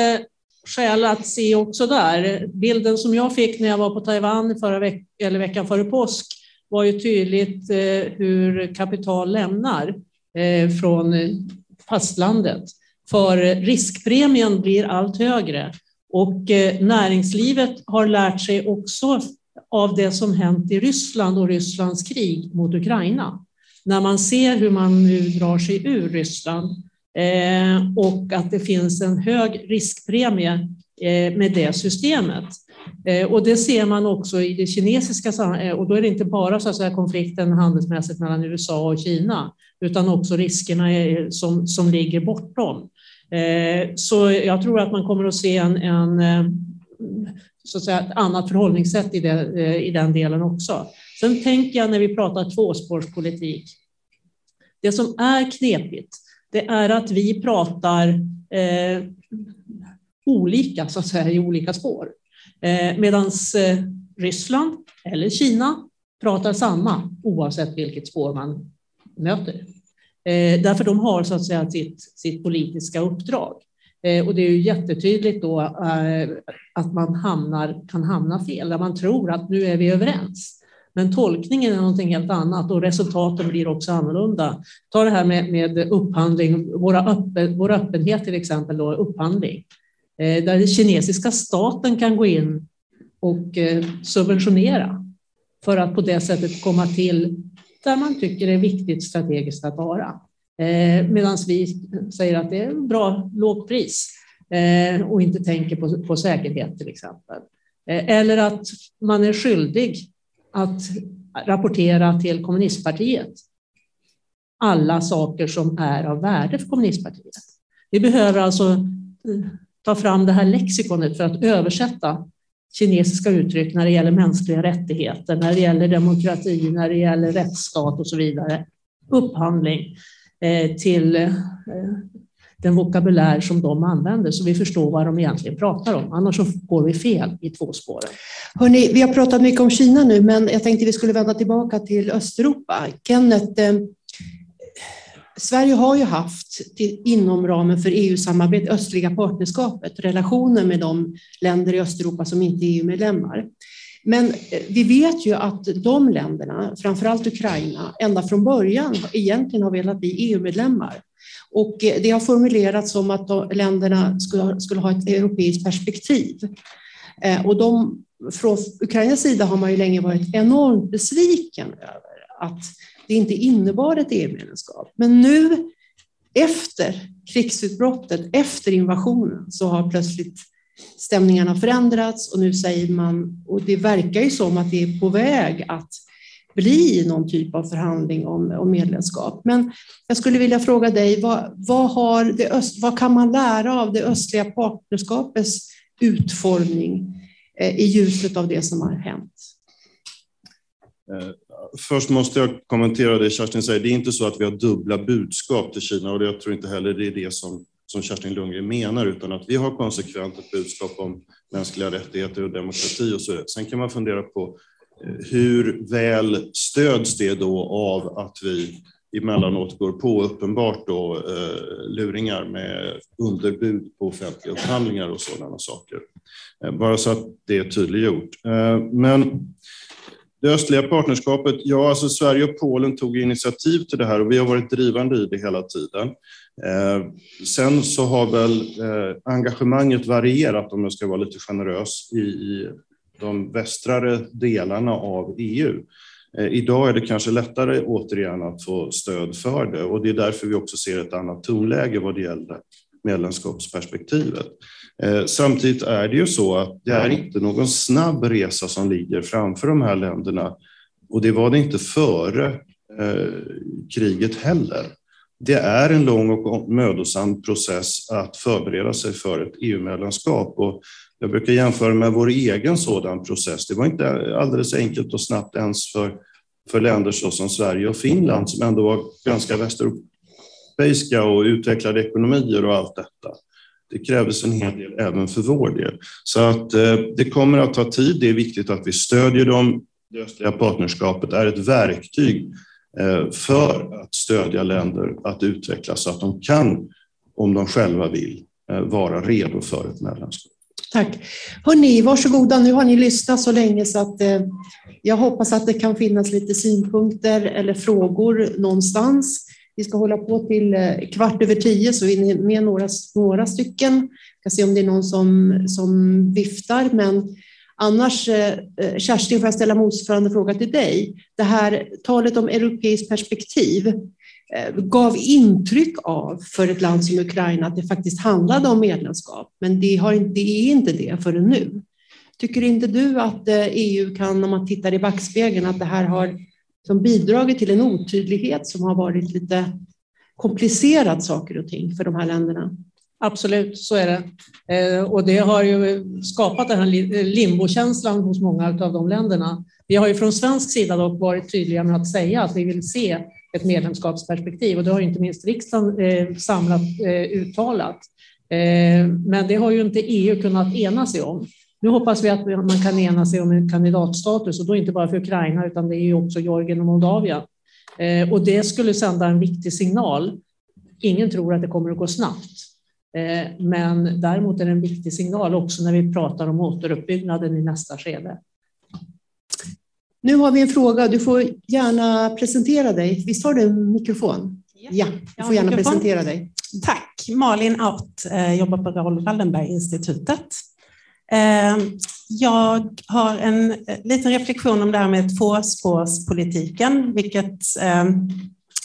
skäl att se också där. Bilden som jag fick när jag var på Taiwan förra veck eller veckan före påsk var ju tydligt eh, hur kapital lämnar eh, från fastlandet. För riskpremien blir allt högre och eh, näringslivet har lärt sig också av det som hänt i Ryssland och Rysslands krig mot Ukraina. När man ser hur man nu drar sig ur Ryssland Eh, och att det finns en hög riskpremie eh, med det systemet. Eh, och det ser man också i det kinesiska och då är det inte bara så att säga, konflikten handelsmässigt mellan USA och Kina, utan också riskerna som, som ligger bortom. Så jag tror att man kommer att se en, en så att säga, ett annat förhållningssätt i, det, i den delen också. Sen tänker jag när vi pratar tvåspårspolitik, det som är knepigt, det är att vi pratar eh, olika, så att säga, i olika spår. Eh, Medan eh, Ryssland eller Kina pratar samma oavsett vilket spår man möter. Eh, därför de har så att säga sitt, sitt politiska uppdrag. Eh, och det är ju jättetydligt då eh, att man hamnar, kan hamna fel, där man tror att nu är vi överens. Men tolkningen är någonting helt annat och resultaten blir också annorlunda. Ta det här med, med upphandling, våra öppen, vår öppenhet till exempel, då, upphandling. Eh, där den kinesiska staten kan gå in och eh, subventionera för att på det sättet komma till där man tycker det är viktigt strategiskt att vara. Eh, Medan vi säger att det är bra lågpris eh, och inte tänker på, på säkerhet till exempel. Eh, eller att man är skyldig att rapportera till kommunistpartiet. alla saker som är av värde för kommunistpartiet. Vi behöver alltså eh, ta fram det här lexikonet för att översätta kinesiska uttryck när det gäller mänskliga rättigheter, när det gäller demokrati, när det gäller rättsstat och så vidare. Upphandling eh, till eh, den vokabulär som de använder så vi förstår vad de egentligen pratar om. Annars så går vi fel i två spåren. Hörrni, vi har pratat mycket om Kina nu, men jag tänkte vi skulle vända tillbaka till Östeuropa. Kenneth, eh, Sverige har ju haft till, inom ramen för EU-samarbetet, östliga partnerskapet, relationer med de länder i Östeuropa som inte är EU-medlemmar. Men eh, vi vet ju att de länderna, framförallt Ukraina, ända från början egentligen har velat bli EU-medlemmar. Och eh, det har formulerats som att länderna skulle, skulle ha ett europeiskt perspektiv. Eh, och de, från Ukrainas sida har man ju länge varit enormt besviken över att det inte innebar ett EU-medlemskap. Men nu efter krigsutbrottet, efter invasionen, så har plötsligt stämningarna förändrats och nu säger man, och det verkar ju som att det är på väg att bli någon typ av förhandling om, om medlemskap. Men jag skulle vilja fråga dig, vad, vad, har det öst, vad kan man lära av det östliga partnerskapets utformning eh, i ljuset av det som har hänt? Eh, först måste jag kommentera det Kerstin säger. Det är inte så att vi har dubbla budskap till Kina och jag tror inte heller det är det som, som Kerstin Lundgren menar, utan att vi har konsekvent ett budskap om mänskliga rättigheter och demokrati och så. Sen kan man fundera på hur väl stöds det då av att vi emellanåt går på uppenbart då, eh, luringar med underbud på offentliga upphandlingar och sådana saker. Eh, bara så att det är tydliggjort. Eh, men det östliga partnerskapet, ja, alltså Sverige och Polen tog initiativ till det här och vi har varit drivande i det hela tiden. Eh, sen så har väl eh, engagemanget varierat, om jag ska vara lite generös, i, i de västrare delarna av EU. Eh, idag är det kanske lättare återigen att få stöd för det och det är därför vi också ser ett annat tonläge vad det gäller medlemskapsperspektivet. Eh, samtidigt är det ju så att det är inte någon snabb resa som ligger framför de här länderna och det var det inte före eh, kriget heller. Det är en lång och mödosam process att förbereda sig för ett EU-medlemskap och jag brukar jämföra med vår egen sådan process. Det var inte alldeles enkelt och snabbt ens för, för länder såsom Sverige och Finland som ändå var ganska västeuropeiska och utvecklade ekonomier och allt detta det krävdes en hel del även för vår del. Så att eh, det kommer att ta tid. Det är viktigt att vi stödjer dem. Det östliga partnerskapet är ett verktyg eh, för att stödja länder att utvecklas så att de kan, om de själva vill, eh, vara redo för ett medlemskap. Tack. Hörni, varsågoda. Nu har ni lyssnat så länge så att eh, jag hoppas att det kan finnas lite synpunkter eller frågor någonstans. Vi ska hålla på till eh, kvart över tio, så vi är med några, några stycken. Jag ska se om det är någon som, som viftar, men annars, eh, eh, Kerstin, får jag ställa motsvarande fråga till dig. Det här talet om europeiskt perspektiv Eh, gav intryck av för ett land som Ukraina att det faktiskt handlade om medlemskap, men det, har, det är inte det förrän nu. Tycker inte du att eh, EU kan, om man tittar i backspegeln, att det här har som bidragit till en otydlighet som har varit lite komplicerat saker och ting för de här länderna. Absolut, så är det. Eh, och det har ju skapat den här limbokänslan hos många av de länderna. Vi har ju från svensk sida dock varit tydliga med att säga att vi vill se ett medlemskapsperspektiv och det har inte minst riksdagen eh, samlat eh, uttalat. Men det har ju inte EU kunnat ena sig om. Nu hoppas vi att man kan ena sig om en kandidatstatus och då inte bara för Ukraina utan det är ju också Georgien och Moldavien. Eh, och det skulle sända en viktig signal. Ingen tror att det kommer att gå snabbt, eh, men däremot är det en viktig signal också när vi pratar om återuppbyggnaden i nästa skede. Nu har vi en fråga. Du får gärna presentera dig. Visst har du en mikrofon? Ja, du får gärna presentera dig. Tack. Malin Out, eh, jobbar på Raoul Wallenberg-institutet. Ehm, jag har en eh, liten reflektion om det här med tvåspårspolitiken, vilket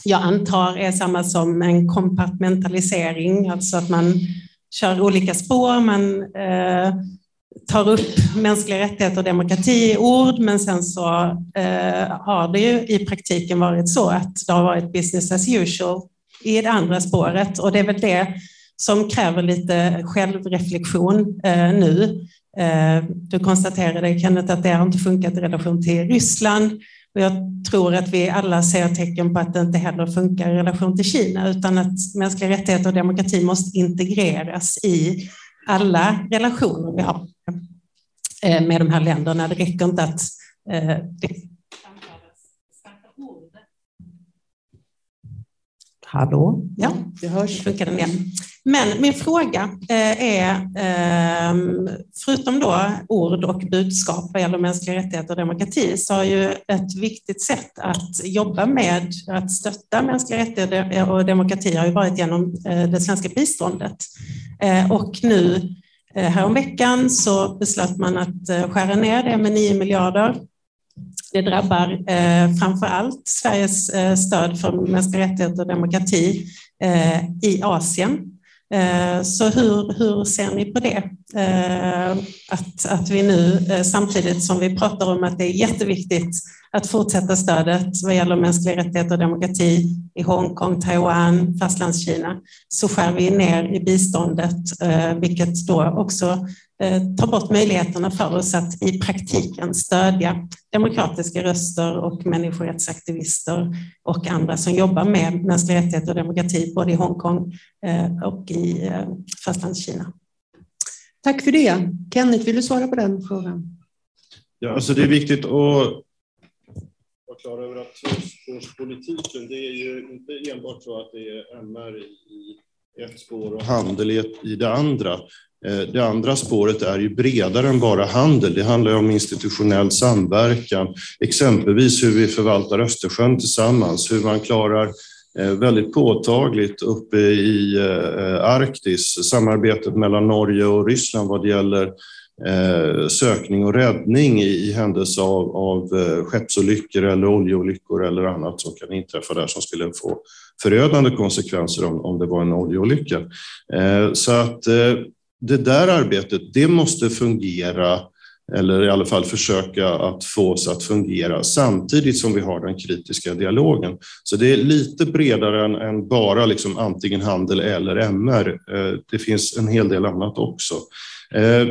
jag antar är samma som en kompartmentalisering, alltså att man kör olika spår, man eh, tar upp mänskliga rättigheter och demokrati i ord, men sen så eh, har det ju i praktiken varit så att det har varit business as usual i det andra spåret och det är väl det som kräver lite självreflektion eh, nu. Eh, du konstaterade, Kenneth, att det har inte funkat i relation till Ryssland. Och jag tror att vi alla ser tecken på att det inte heller funkar i relation till Kina, utan att mänskliga rättigheter och demokrati måste integreras i alla relationer vi har med de här länderna. Det räcker inte att eh, det Hallå? Ja, det hörs. Funkar den igen. Men min fråga eh, är, ehm, förutom då ord och budskap vad gäller mänskliga rättigheter och demokrati, så har ju ett viktigt sätt att jobba med att stötta mänskliga rättigheter och demokrati har ju varit genom det svenska biståndet. Och nu Eh, häromveckan så beslöt man att eh, skära ner det med 9 miljarder det drabbar eh, framför allt Sveriges eh, stöd för mänskliga rättigheter och demokrati eh, i Asien. Eh, så hur, hur ser ni på det? Eh, att, att vi nu, eh, samtidigt som vi pratar om att det är jätteviktigt att fortsätta stödet vad gäller mänskliga rättigheter och demokrati i Hongkong, Taiwan, Fastlandskina, så skär vi ner i biståndet, vilket då också ta bort möjligheterna för oss att i praktiken stödja demokratiska röster och människorättsaktivister och andra som jobbar med mänskliga rättigheter och demokrati både i Hongkong eh, och i eh, Fastlandskina. Tack för det. Kenneth, vill du svara på den frågan? Ja, alltså det är viktigt att vara klar över att tvåspårspolitiken, det är ju inte enbart så att det är MR i ett spår och handel i det andra, Eh, Eh, det andra spåret är ju bredare än bara handel. Det handlar om institutionell samverkan, exempelvis hur vi förvaltar Östersjön tillsammans, hur man klarar eh, väldigt påtagligt uppe i eh, Arktis, samarbetet mellan Norge och Ryssland vad det gäller sökning och räddning i händelse av, av skeppsolyckor eller oljeolyckor eller annat som kan inträffa där som skulle få förödande konsekvenser om, om det var en oljeolycka. Så att det där arbetet, det måste fungera eller i alla fall försöka att få oss att fungera samtidigt som vi har den kritiska dialogen. Så det är lite bredare än, än bara liksom antingen handel eller MR. Eh, det finns en hel del annat också. Eh,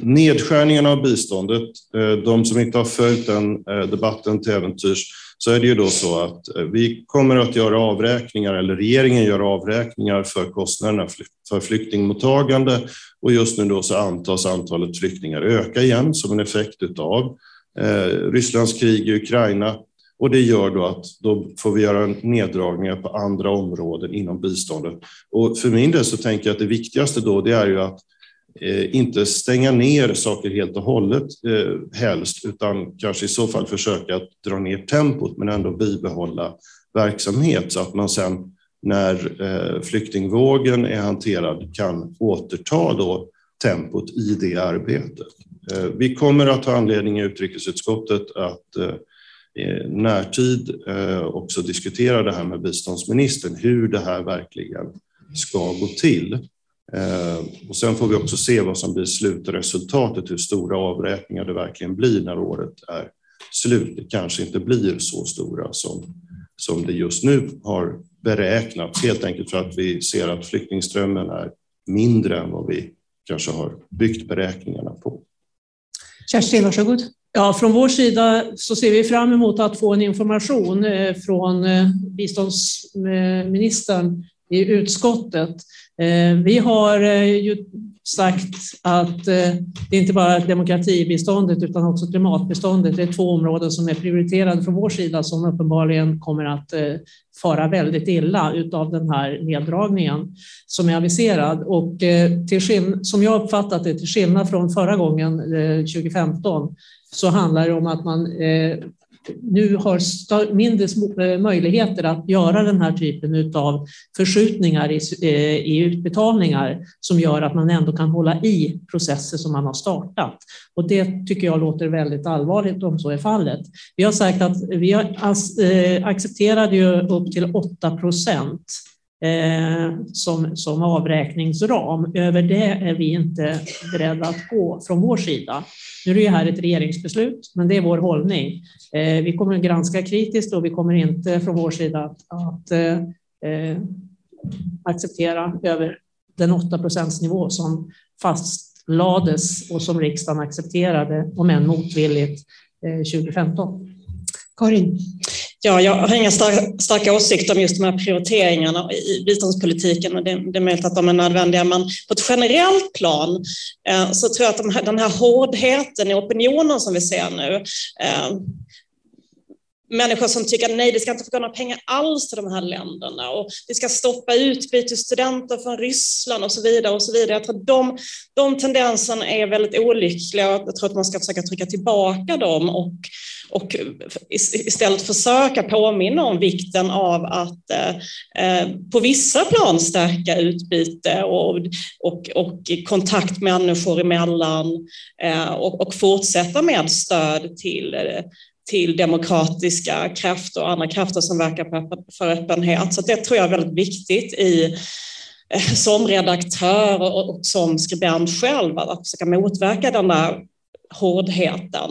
nedskärningarna av biståndet, eh, de som inte har följt den debatten till äventyrs, så är det ju då så att eh, vi kommer att göra avräkningar, eller regeringen gör avräkningar för kostnaderna för flyktingmottagande och just nu då så antas antalet flyktingar öka igen som en effekt av eh, Rysslands krig i Ukraina och det gör då att då får vi göra neddragningar på andra områden inom biståndet. Och för min del så tänker jag att det viktigaste då det är ju att Eh, inte stänga ner saker helt och hållet eh, helst, utan kanske i så fall försöka att dra ner tempot men ändå bibehålla verksamhet så att man sen när eh, flyktingvågen är hanterad kan återta då tempot i det arbetet. Eh, vi kommer att ha anledning i utrikesutskottet att eh, i närtid också diskutera det här med biståndsministern, hur det här verkligen ska gå till. Eh, och sen får vi också se vad som blir slutresultatet, hur stora avräkningar det verkligen blir när året är slut. Det kanske inte blir så stora som, som det just nu har beräknats, helt enkelt för att vi ser att flyktingströmmen är mindre än vad vi kanske har byggt beräkningarna på. Kerstin, varsågod. Ja, från vår sida så ser vi fram emot att få en information eh, från eh, biståndsministern i utskottet. Eh, vi har eh, ju sagt att eh, det inte bara är demokratibiståndet utan också klimatbiståndet. Det är två områden som är prioriterade från vår sida som uppenbarligen kommer att fara väldigt illa av den här neddragningen som är aviserad. Och till, som jag uppfattat det, till skillnad från förra gången 2015, så handlar det om att man nu har mindre eh, möjligheter att göra den här typen av förskjutningar i, eh, i utbetalningar som gör att man ändå kan hålla i processer som man har startat. Och det tycker jag låter väldigt allvarligt om så är fallet. Vi har sagt att vi eh, accepterade ju upp till 8 procent Eh, som, som avräkningsram. Över det är vi inte beredda att gå från vår sida. Nu är det här ett regeringsbeslut, men det är vår hållning. Eh, vi kommer att granska kritiskt och vi kommer inte från vår sida att, att eh, eh acceptera över den 8 nivå som fastlades och som riksdagen accepterade, om än motvilligt, 2015. Karin? Ja, jag har inga starka åsikter om just de här prioriteringarna i biståndspolitiken och det, det är möjligt att de är nödvändiga, men på ett generellt plan eh, så tror jag att de här, den här hårdheten i opinionen som vi ser nu eh, människor som tycker att nej, det ska inte få gå några pengar alls till de här länderna och vi ska stoppa utbytesstudenter från Ryssland och så vidare. och så vidare. Jag tror att de, de tendenserna är väldigt olyckliga och jag tror att man ska försöka trycka tillbaka dem och, och istället försöka påminna om vikten av att eh, eh, på vissa plan stärka utbyte och, och, och kontakt människor emellan eh, och, och fortsätta med stöd till till demokratiska krafter och andra krafter som verkar för öppenhet. Så det tror jag är väldigt viktigt i som redaktör och som skribent själv att försöka motverka den där hårdheten.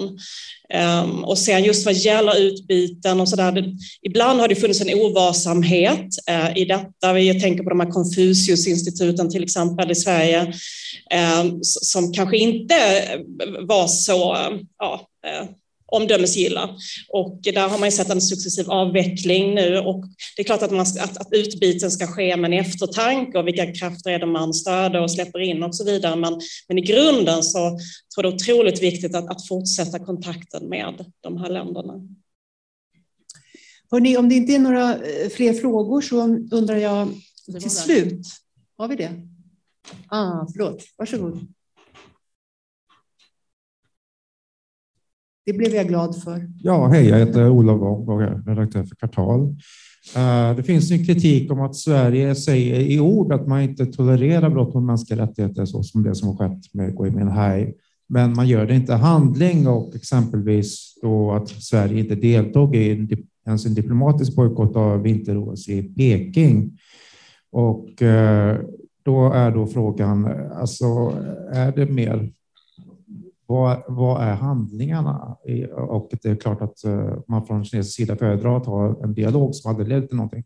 Um, och sen just vad gäller utbyten och sådär, ibland har det funnits en ovarsamhet uh, i detta. Vi tänker på de här Konfuciusinstituten till exempel i Sverige, um, som kanske inte var så uh, uh, omdömesgilla. Och där har man sett en successiv avveckling nu och det är klart att, man, att, att utbyten ska ske med en eftertanke och vilka krafter är det man stöder och släpper in och så vidare. Men, men i grunden så tror jag det är otroligt viktigt att, att fortsätta kontakten med de här länderna. Hörrni, om det inte är några eh, fler frågor så undrar jag till slut, har vi det? Ah, förlåt, varsågod. Det blev jag glad för. Ja, hej, jag heter Olof Wong och är redaktör för Kvartal. Eh, det finns en kritik om att Sverige säger i ord att man inte tolererar brott mot mänskliga rättigheter så som det som har skett med Gui Minhai. Men man gör det inte i handling och exempelvis då att Sverige inte deltog i ens en diplomatisk bojkott av vinter-OS i Peking. Och eh, då är då frågan, alltså är det mer vad, vad är handlingarna? Och det är klart att eh, man från kinesisk sida föredrar att ha en dialog som hade lett till någonting.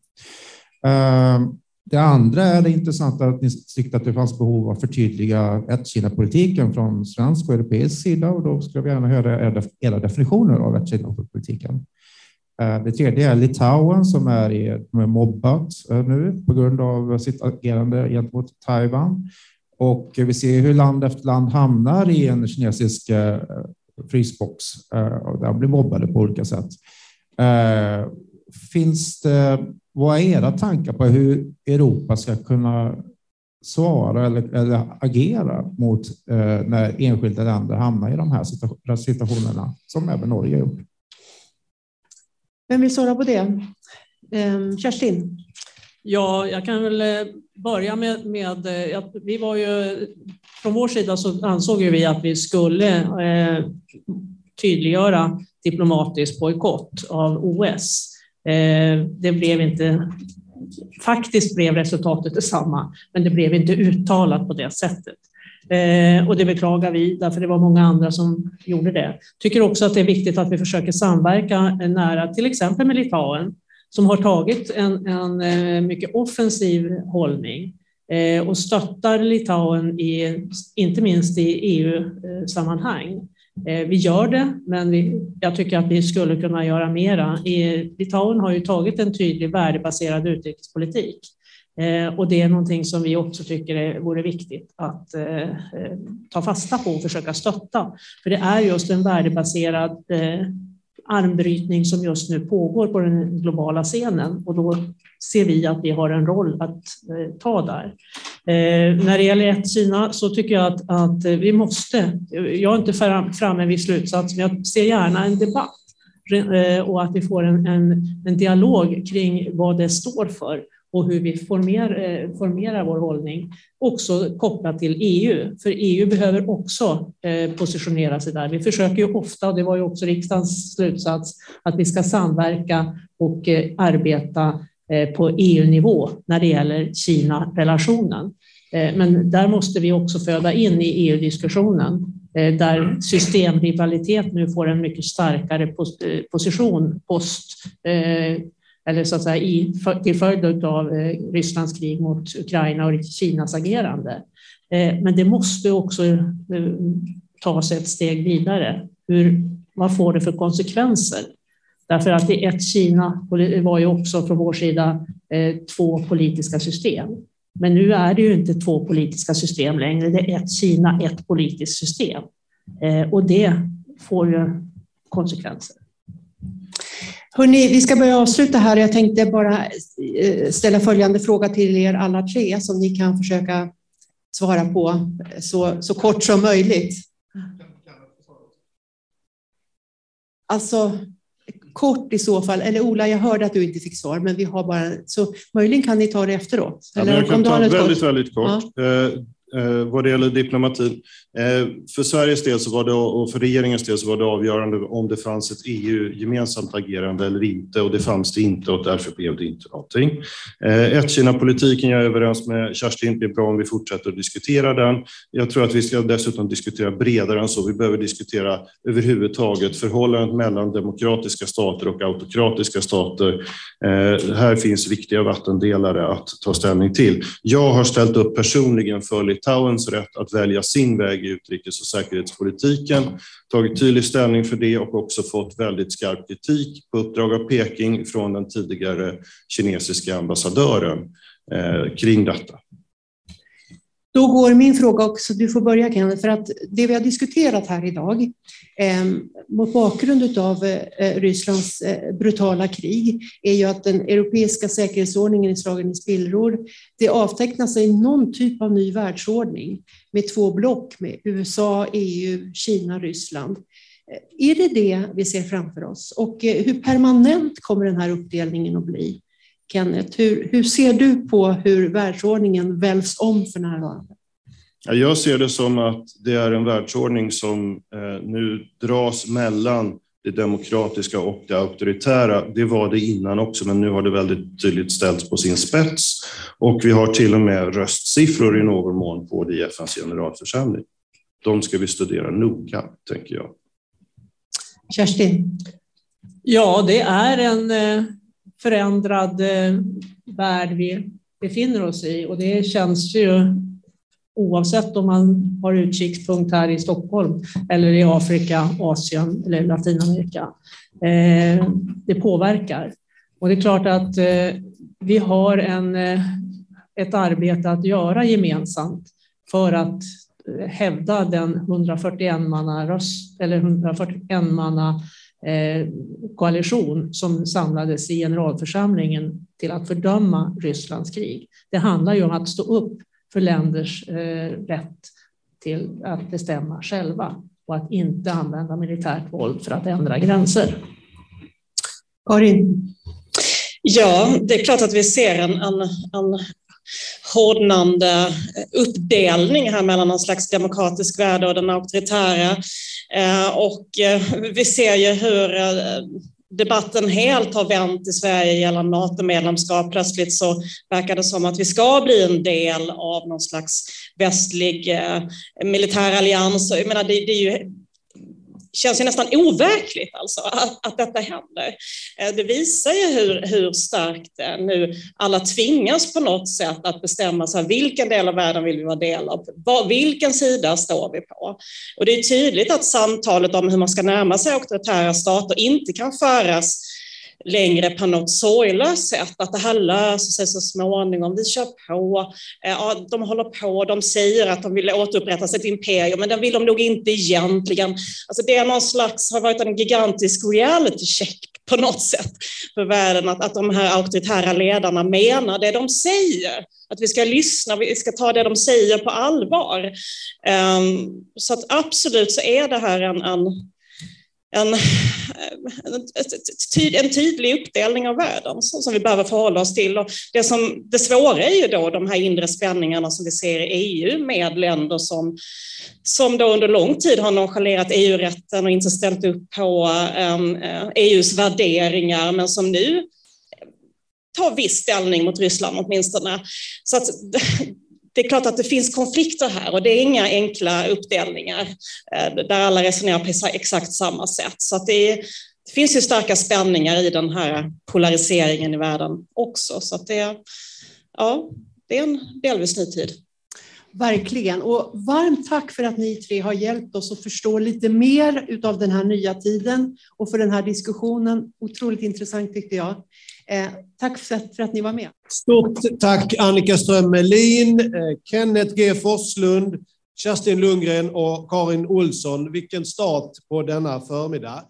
Ehm, det andra är det intressanta att ni tyckte att det fanns behov av att förtydliga ett-Kina-politiken från svensk och europeisk sida och då skulle vi gärna höra era definitioner av ett-Kina-politiken. Ehm, det tredje är Litauen som är, mobbat eh, nu på grund av sitt agerande gentemot Taiwan. Och vi ser hur land efter land hamnar i en kinesisk eh, frysbox eh, och där blir mobbade på olika sätt. Eh, finns det, vad är era tankar på hur Europa ska kunna svara eller, eller agera mot när enskilda länder hamnar i de här situationerna som även Norge gjort? Vem vill svara på det? Ehm, Kerstin? Ja, jag kan väl eh, börja med, med eh, att vi var ju, från vår sida så ansåg vi att vi skulle eh, tydliggöra diplomatisk bojkott av OS. Eh, det blev inte, faktiskt blev resultatet detsamma, men det blev inte uttalat på det sättet. Eh, och det beklagar vi, därför det var många andra som gjorde det. Tycker också att det är viktigt att vi försöker samverka nära, till exempel med Litauen, som har tagit en, en eh, mycket offensiv hållning eh, och stöttar Litauen, i, inte minst i EU-sammanhang. Eh, vi gör det, men vi, jag tycker att vi skulle kunna göra mera. Litauen har ju tagit en tydlig värdebaserad utrikespolitik och det är någonting som vi också tycker vore viktigt att ta fasta på och försöka stötta. För det är just en värdebaserad armbrytning som just nu pågår på den globala scenen. Och då ser vi att vi har en roll att eh, ta där. Eh, när det gäller ett Kina så tycker jag att, att eh, vi måste, eh, jag är inte framme vid slutsats, men jag ser gärna en debatt. Och att vi får en, en, en dialog kring vad det står för och hur vi former, eh, formerar vår hållning, också kopplat till EU. För EU behöver också eh, positionera sig där. Vi försöker ju ofta, och det var ju också riksdagens slutsats, att vi ska samverka och eh, arbeta eh, på EU-nivå när det gäller Kina-relationen. Eh, men där måste vi också föda in i EU-diskussionen eh, där systemrivalitet nu får en mycket starkare position post eller så att säga i, till följd av eh, Rysslands krig mot Ukraina och Kinas agerande. Eh, men det måste också eh, tas ett steg vidare. Hur, vad får det för konsekvenser? Därför att det ett Kina var ju också från vår sida eh, två politiska system. Men nu är det ju inte två politiska system längre. Det är ett Kina, ett politiskt system. Eh, och det får ju konsekvenser. Hörrni, vi ska börja avsluta här. Jag tänkte bara eh, ställa följande fråga till er alla tre som ni kan försöka svara på så, så kort som möjligt. Alltså kort i så fall, eller Ola, jag hörde att du inte fick svar, men vi har bara, så möjligen kan ni ta det efteråt. Eller, ja, jag kan ta väldigt, kort. väldigt kort. Ja. Eh, eh, vad det gäller diplomatin. Eh, för Sveriges del så var det, och för regeringens del så var det avgörande om det fanns ett EU-gemensamt agerande eller inte och det fanns det inte och därför blev det inte någonting. Eh, Ett-Kina-politiken, jag är överens med Kerstin, det är bra om vi fortsätter att diskutera den. Jag tror att vi ska dessutom diskutera bredare än så. Vi behöver diskutera överhuvudtaget förhållandet mellan demokratiska stater och autokratiska stater. Eh, här finns viktiga vattendelare att ta ställning till. Jag har ställt upp personligen för Litauens rätt att välja sin väg i utrikes och säkerhetspolitiken, tagit tydlig ställning för det och också fått väldigt skarp kritik på uppdrag av Peking från den tidigare kinesiska ambassadören eh, kring detta. Då går min fråga också, du får börja Kenneth, för att det vi har diskuterat här idag eh, mot bakgrund av eh, Rysslands eh, brutala krig är ju att den europeiska säkerhetsordningen är slagen i spillror. Det avtecknar sig någon typ av ny världsordning med två block med USA, EU, Kina, Ryssland. Eh, är det det vi ser framför oss? Och eh, hur permanent kommer den här uppdelningen att bli? Kenneth, hur, hur ser du på hur världsordningen väljs om för närvarande? Jag ser det som att det är en världsordning som eh, nu dras mellan det demokratiska och det auktoritära. Det var det innan också, men nu har det väldigt tydligt ställts på sin spets. Och vi har till och med röstsiffror i någon mån på det i FNs generalförsamling. De ska vi studera noga, tänker jag. Kerstin? Ja, det är en eh, förändrad eh, värld vi befinner oss i och det känns ju oavsett om man har utkikspunkt här i Stockholm eller i Afrika, Asien eller Latinamerika. Eh, det påverkar. Och det är klart att eh, vi har en, ett arbete att göra gemensamt för att hävda den 141 manna röst eller 141 manna Eh, koalition som samlades i generalförsamlingen till att fördöma Rysslands krig. Det handlar ju om att stå upp för länders eh, rätt till att bestämma själva och att inte använda militärt våld för att ändra gränser. Karin? Ja, det är klart att vi ser en, en, en hårdnande eh, uppdelning här mellan någon slags demokratisk värld och den auktoritära. Eh, och eh, vi ser ju hur debatten helt har vänt i Sverige gällande NATO-medlemskap. Plötsligt så verkar det som att vi ska bli en del av någon slags västlig militärallians. Jag menar, det, det är ju känns ju nästan overkligt alltså, att, att detta händer. Eh, det visar ju hur, hur starkt eh, nu alla tvingas på något sätt att bestämma sig vilken del av världen vill vi vara del av, vilken sida står vi på? Och det är tydligt att samtalet om hur man ska närma sig auktoritära stater inte kan föras längre på något sorglöst sätt, att det här löser sig så småningom, vi kör på, eh, ja, de håller på, de säger att de vill återupprätta sitt imperium, men det vill de nog inte egentligen. Alltså det är någon slags, har varit en gigantisk reality check på något sätt för världen, att, att de här auktoritära ledarna menar det de säger att vi ska lyssna, vi ska ta det de säger på allvar. Um, så att absolut så är det här en, en en, eh, en tydlig uppdelning av världen som vi behöver förhålla oss till. Och det, som, det svåra är ju då de här inre spänningarna som vi ser i EU med länder som, som då under lång tid har nonchalerat EU-rätten och inte ställt upp på ehm, eh, e um, EUs värderingar, men som nu tar viss ställning mot Ryssland åtminstone. Så att, det är klart att det finns konflikter här och det är inga enkla uppdelningar eh, där alla resonerar på exakt samma sätt. Så att det, är, det finns ju starka spänningar i den här polariseringen i världen också. Så att det, ja, det är en delvis ny tid. Verkligen. Och varmt tack för att ni tre har hjälpt oss att förstå lite mer av den här nya tiden och för den här diskussionen. Otroligt intressant tyckte jag. Eh, tack för, för att ni var med. Stort tack Annika Ström Melin, eh, Kenneth G Forslund, Kerstin Lundgren och Karin Olsson. Vilken start på denna förmiddag.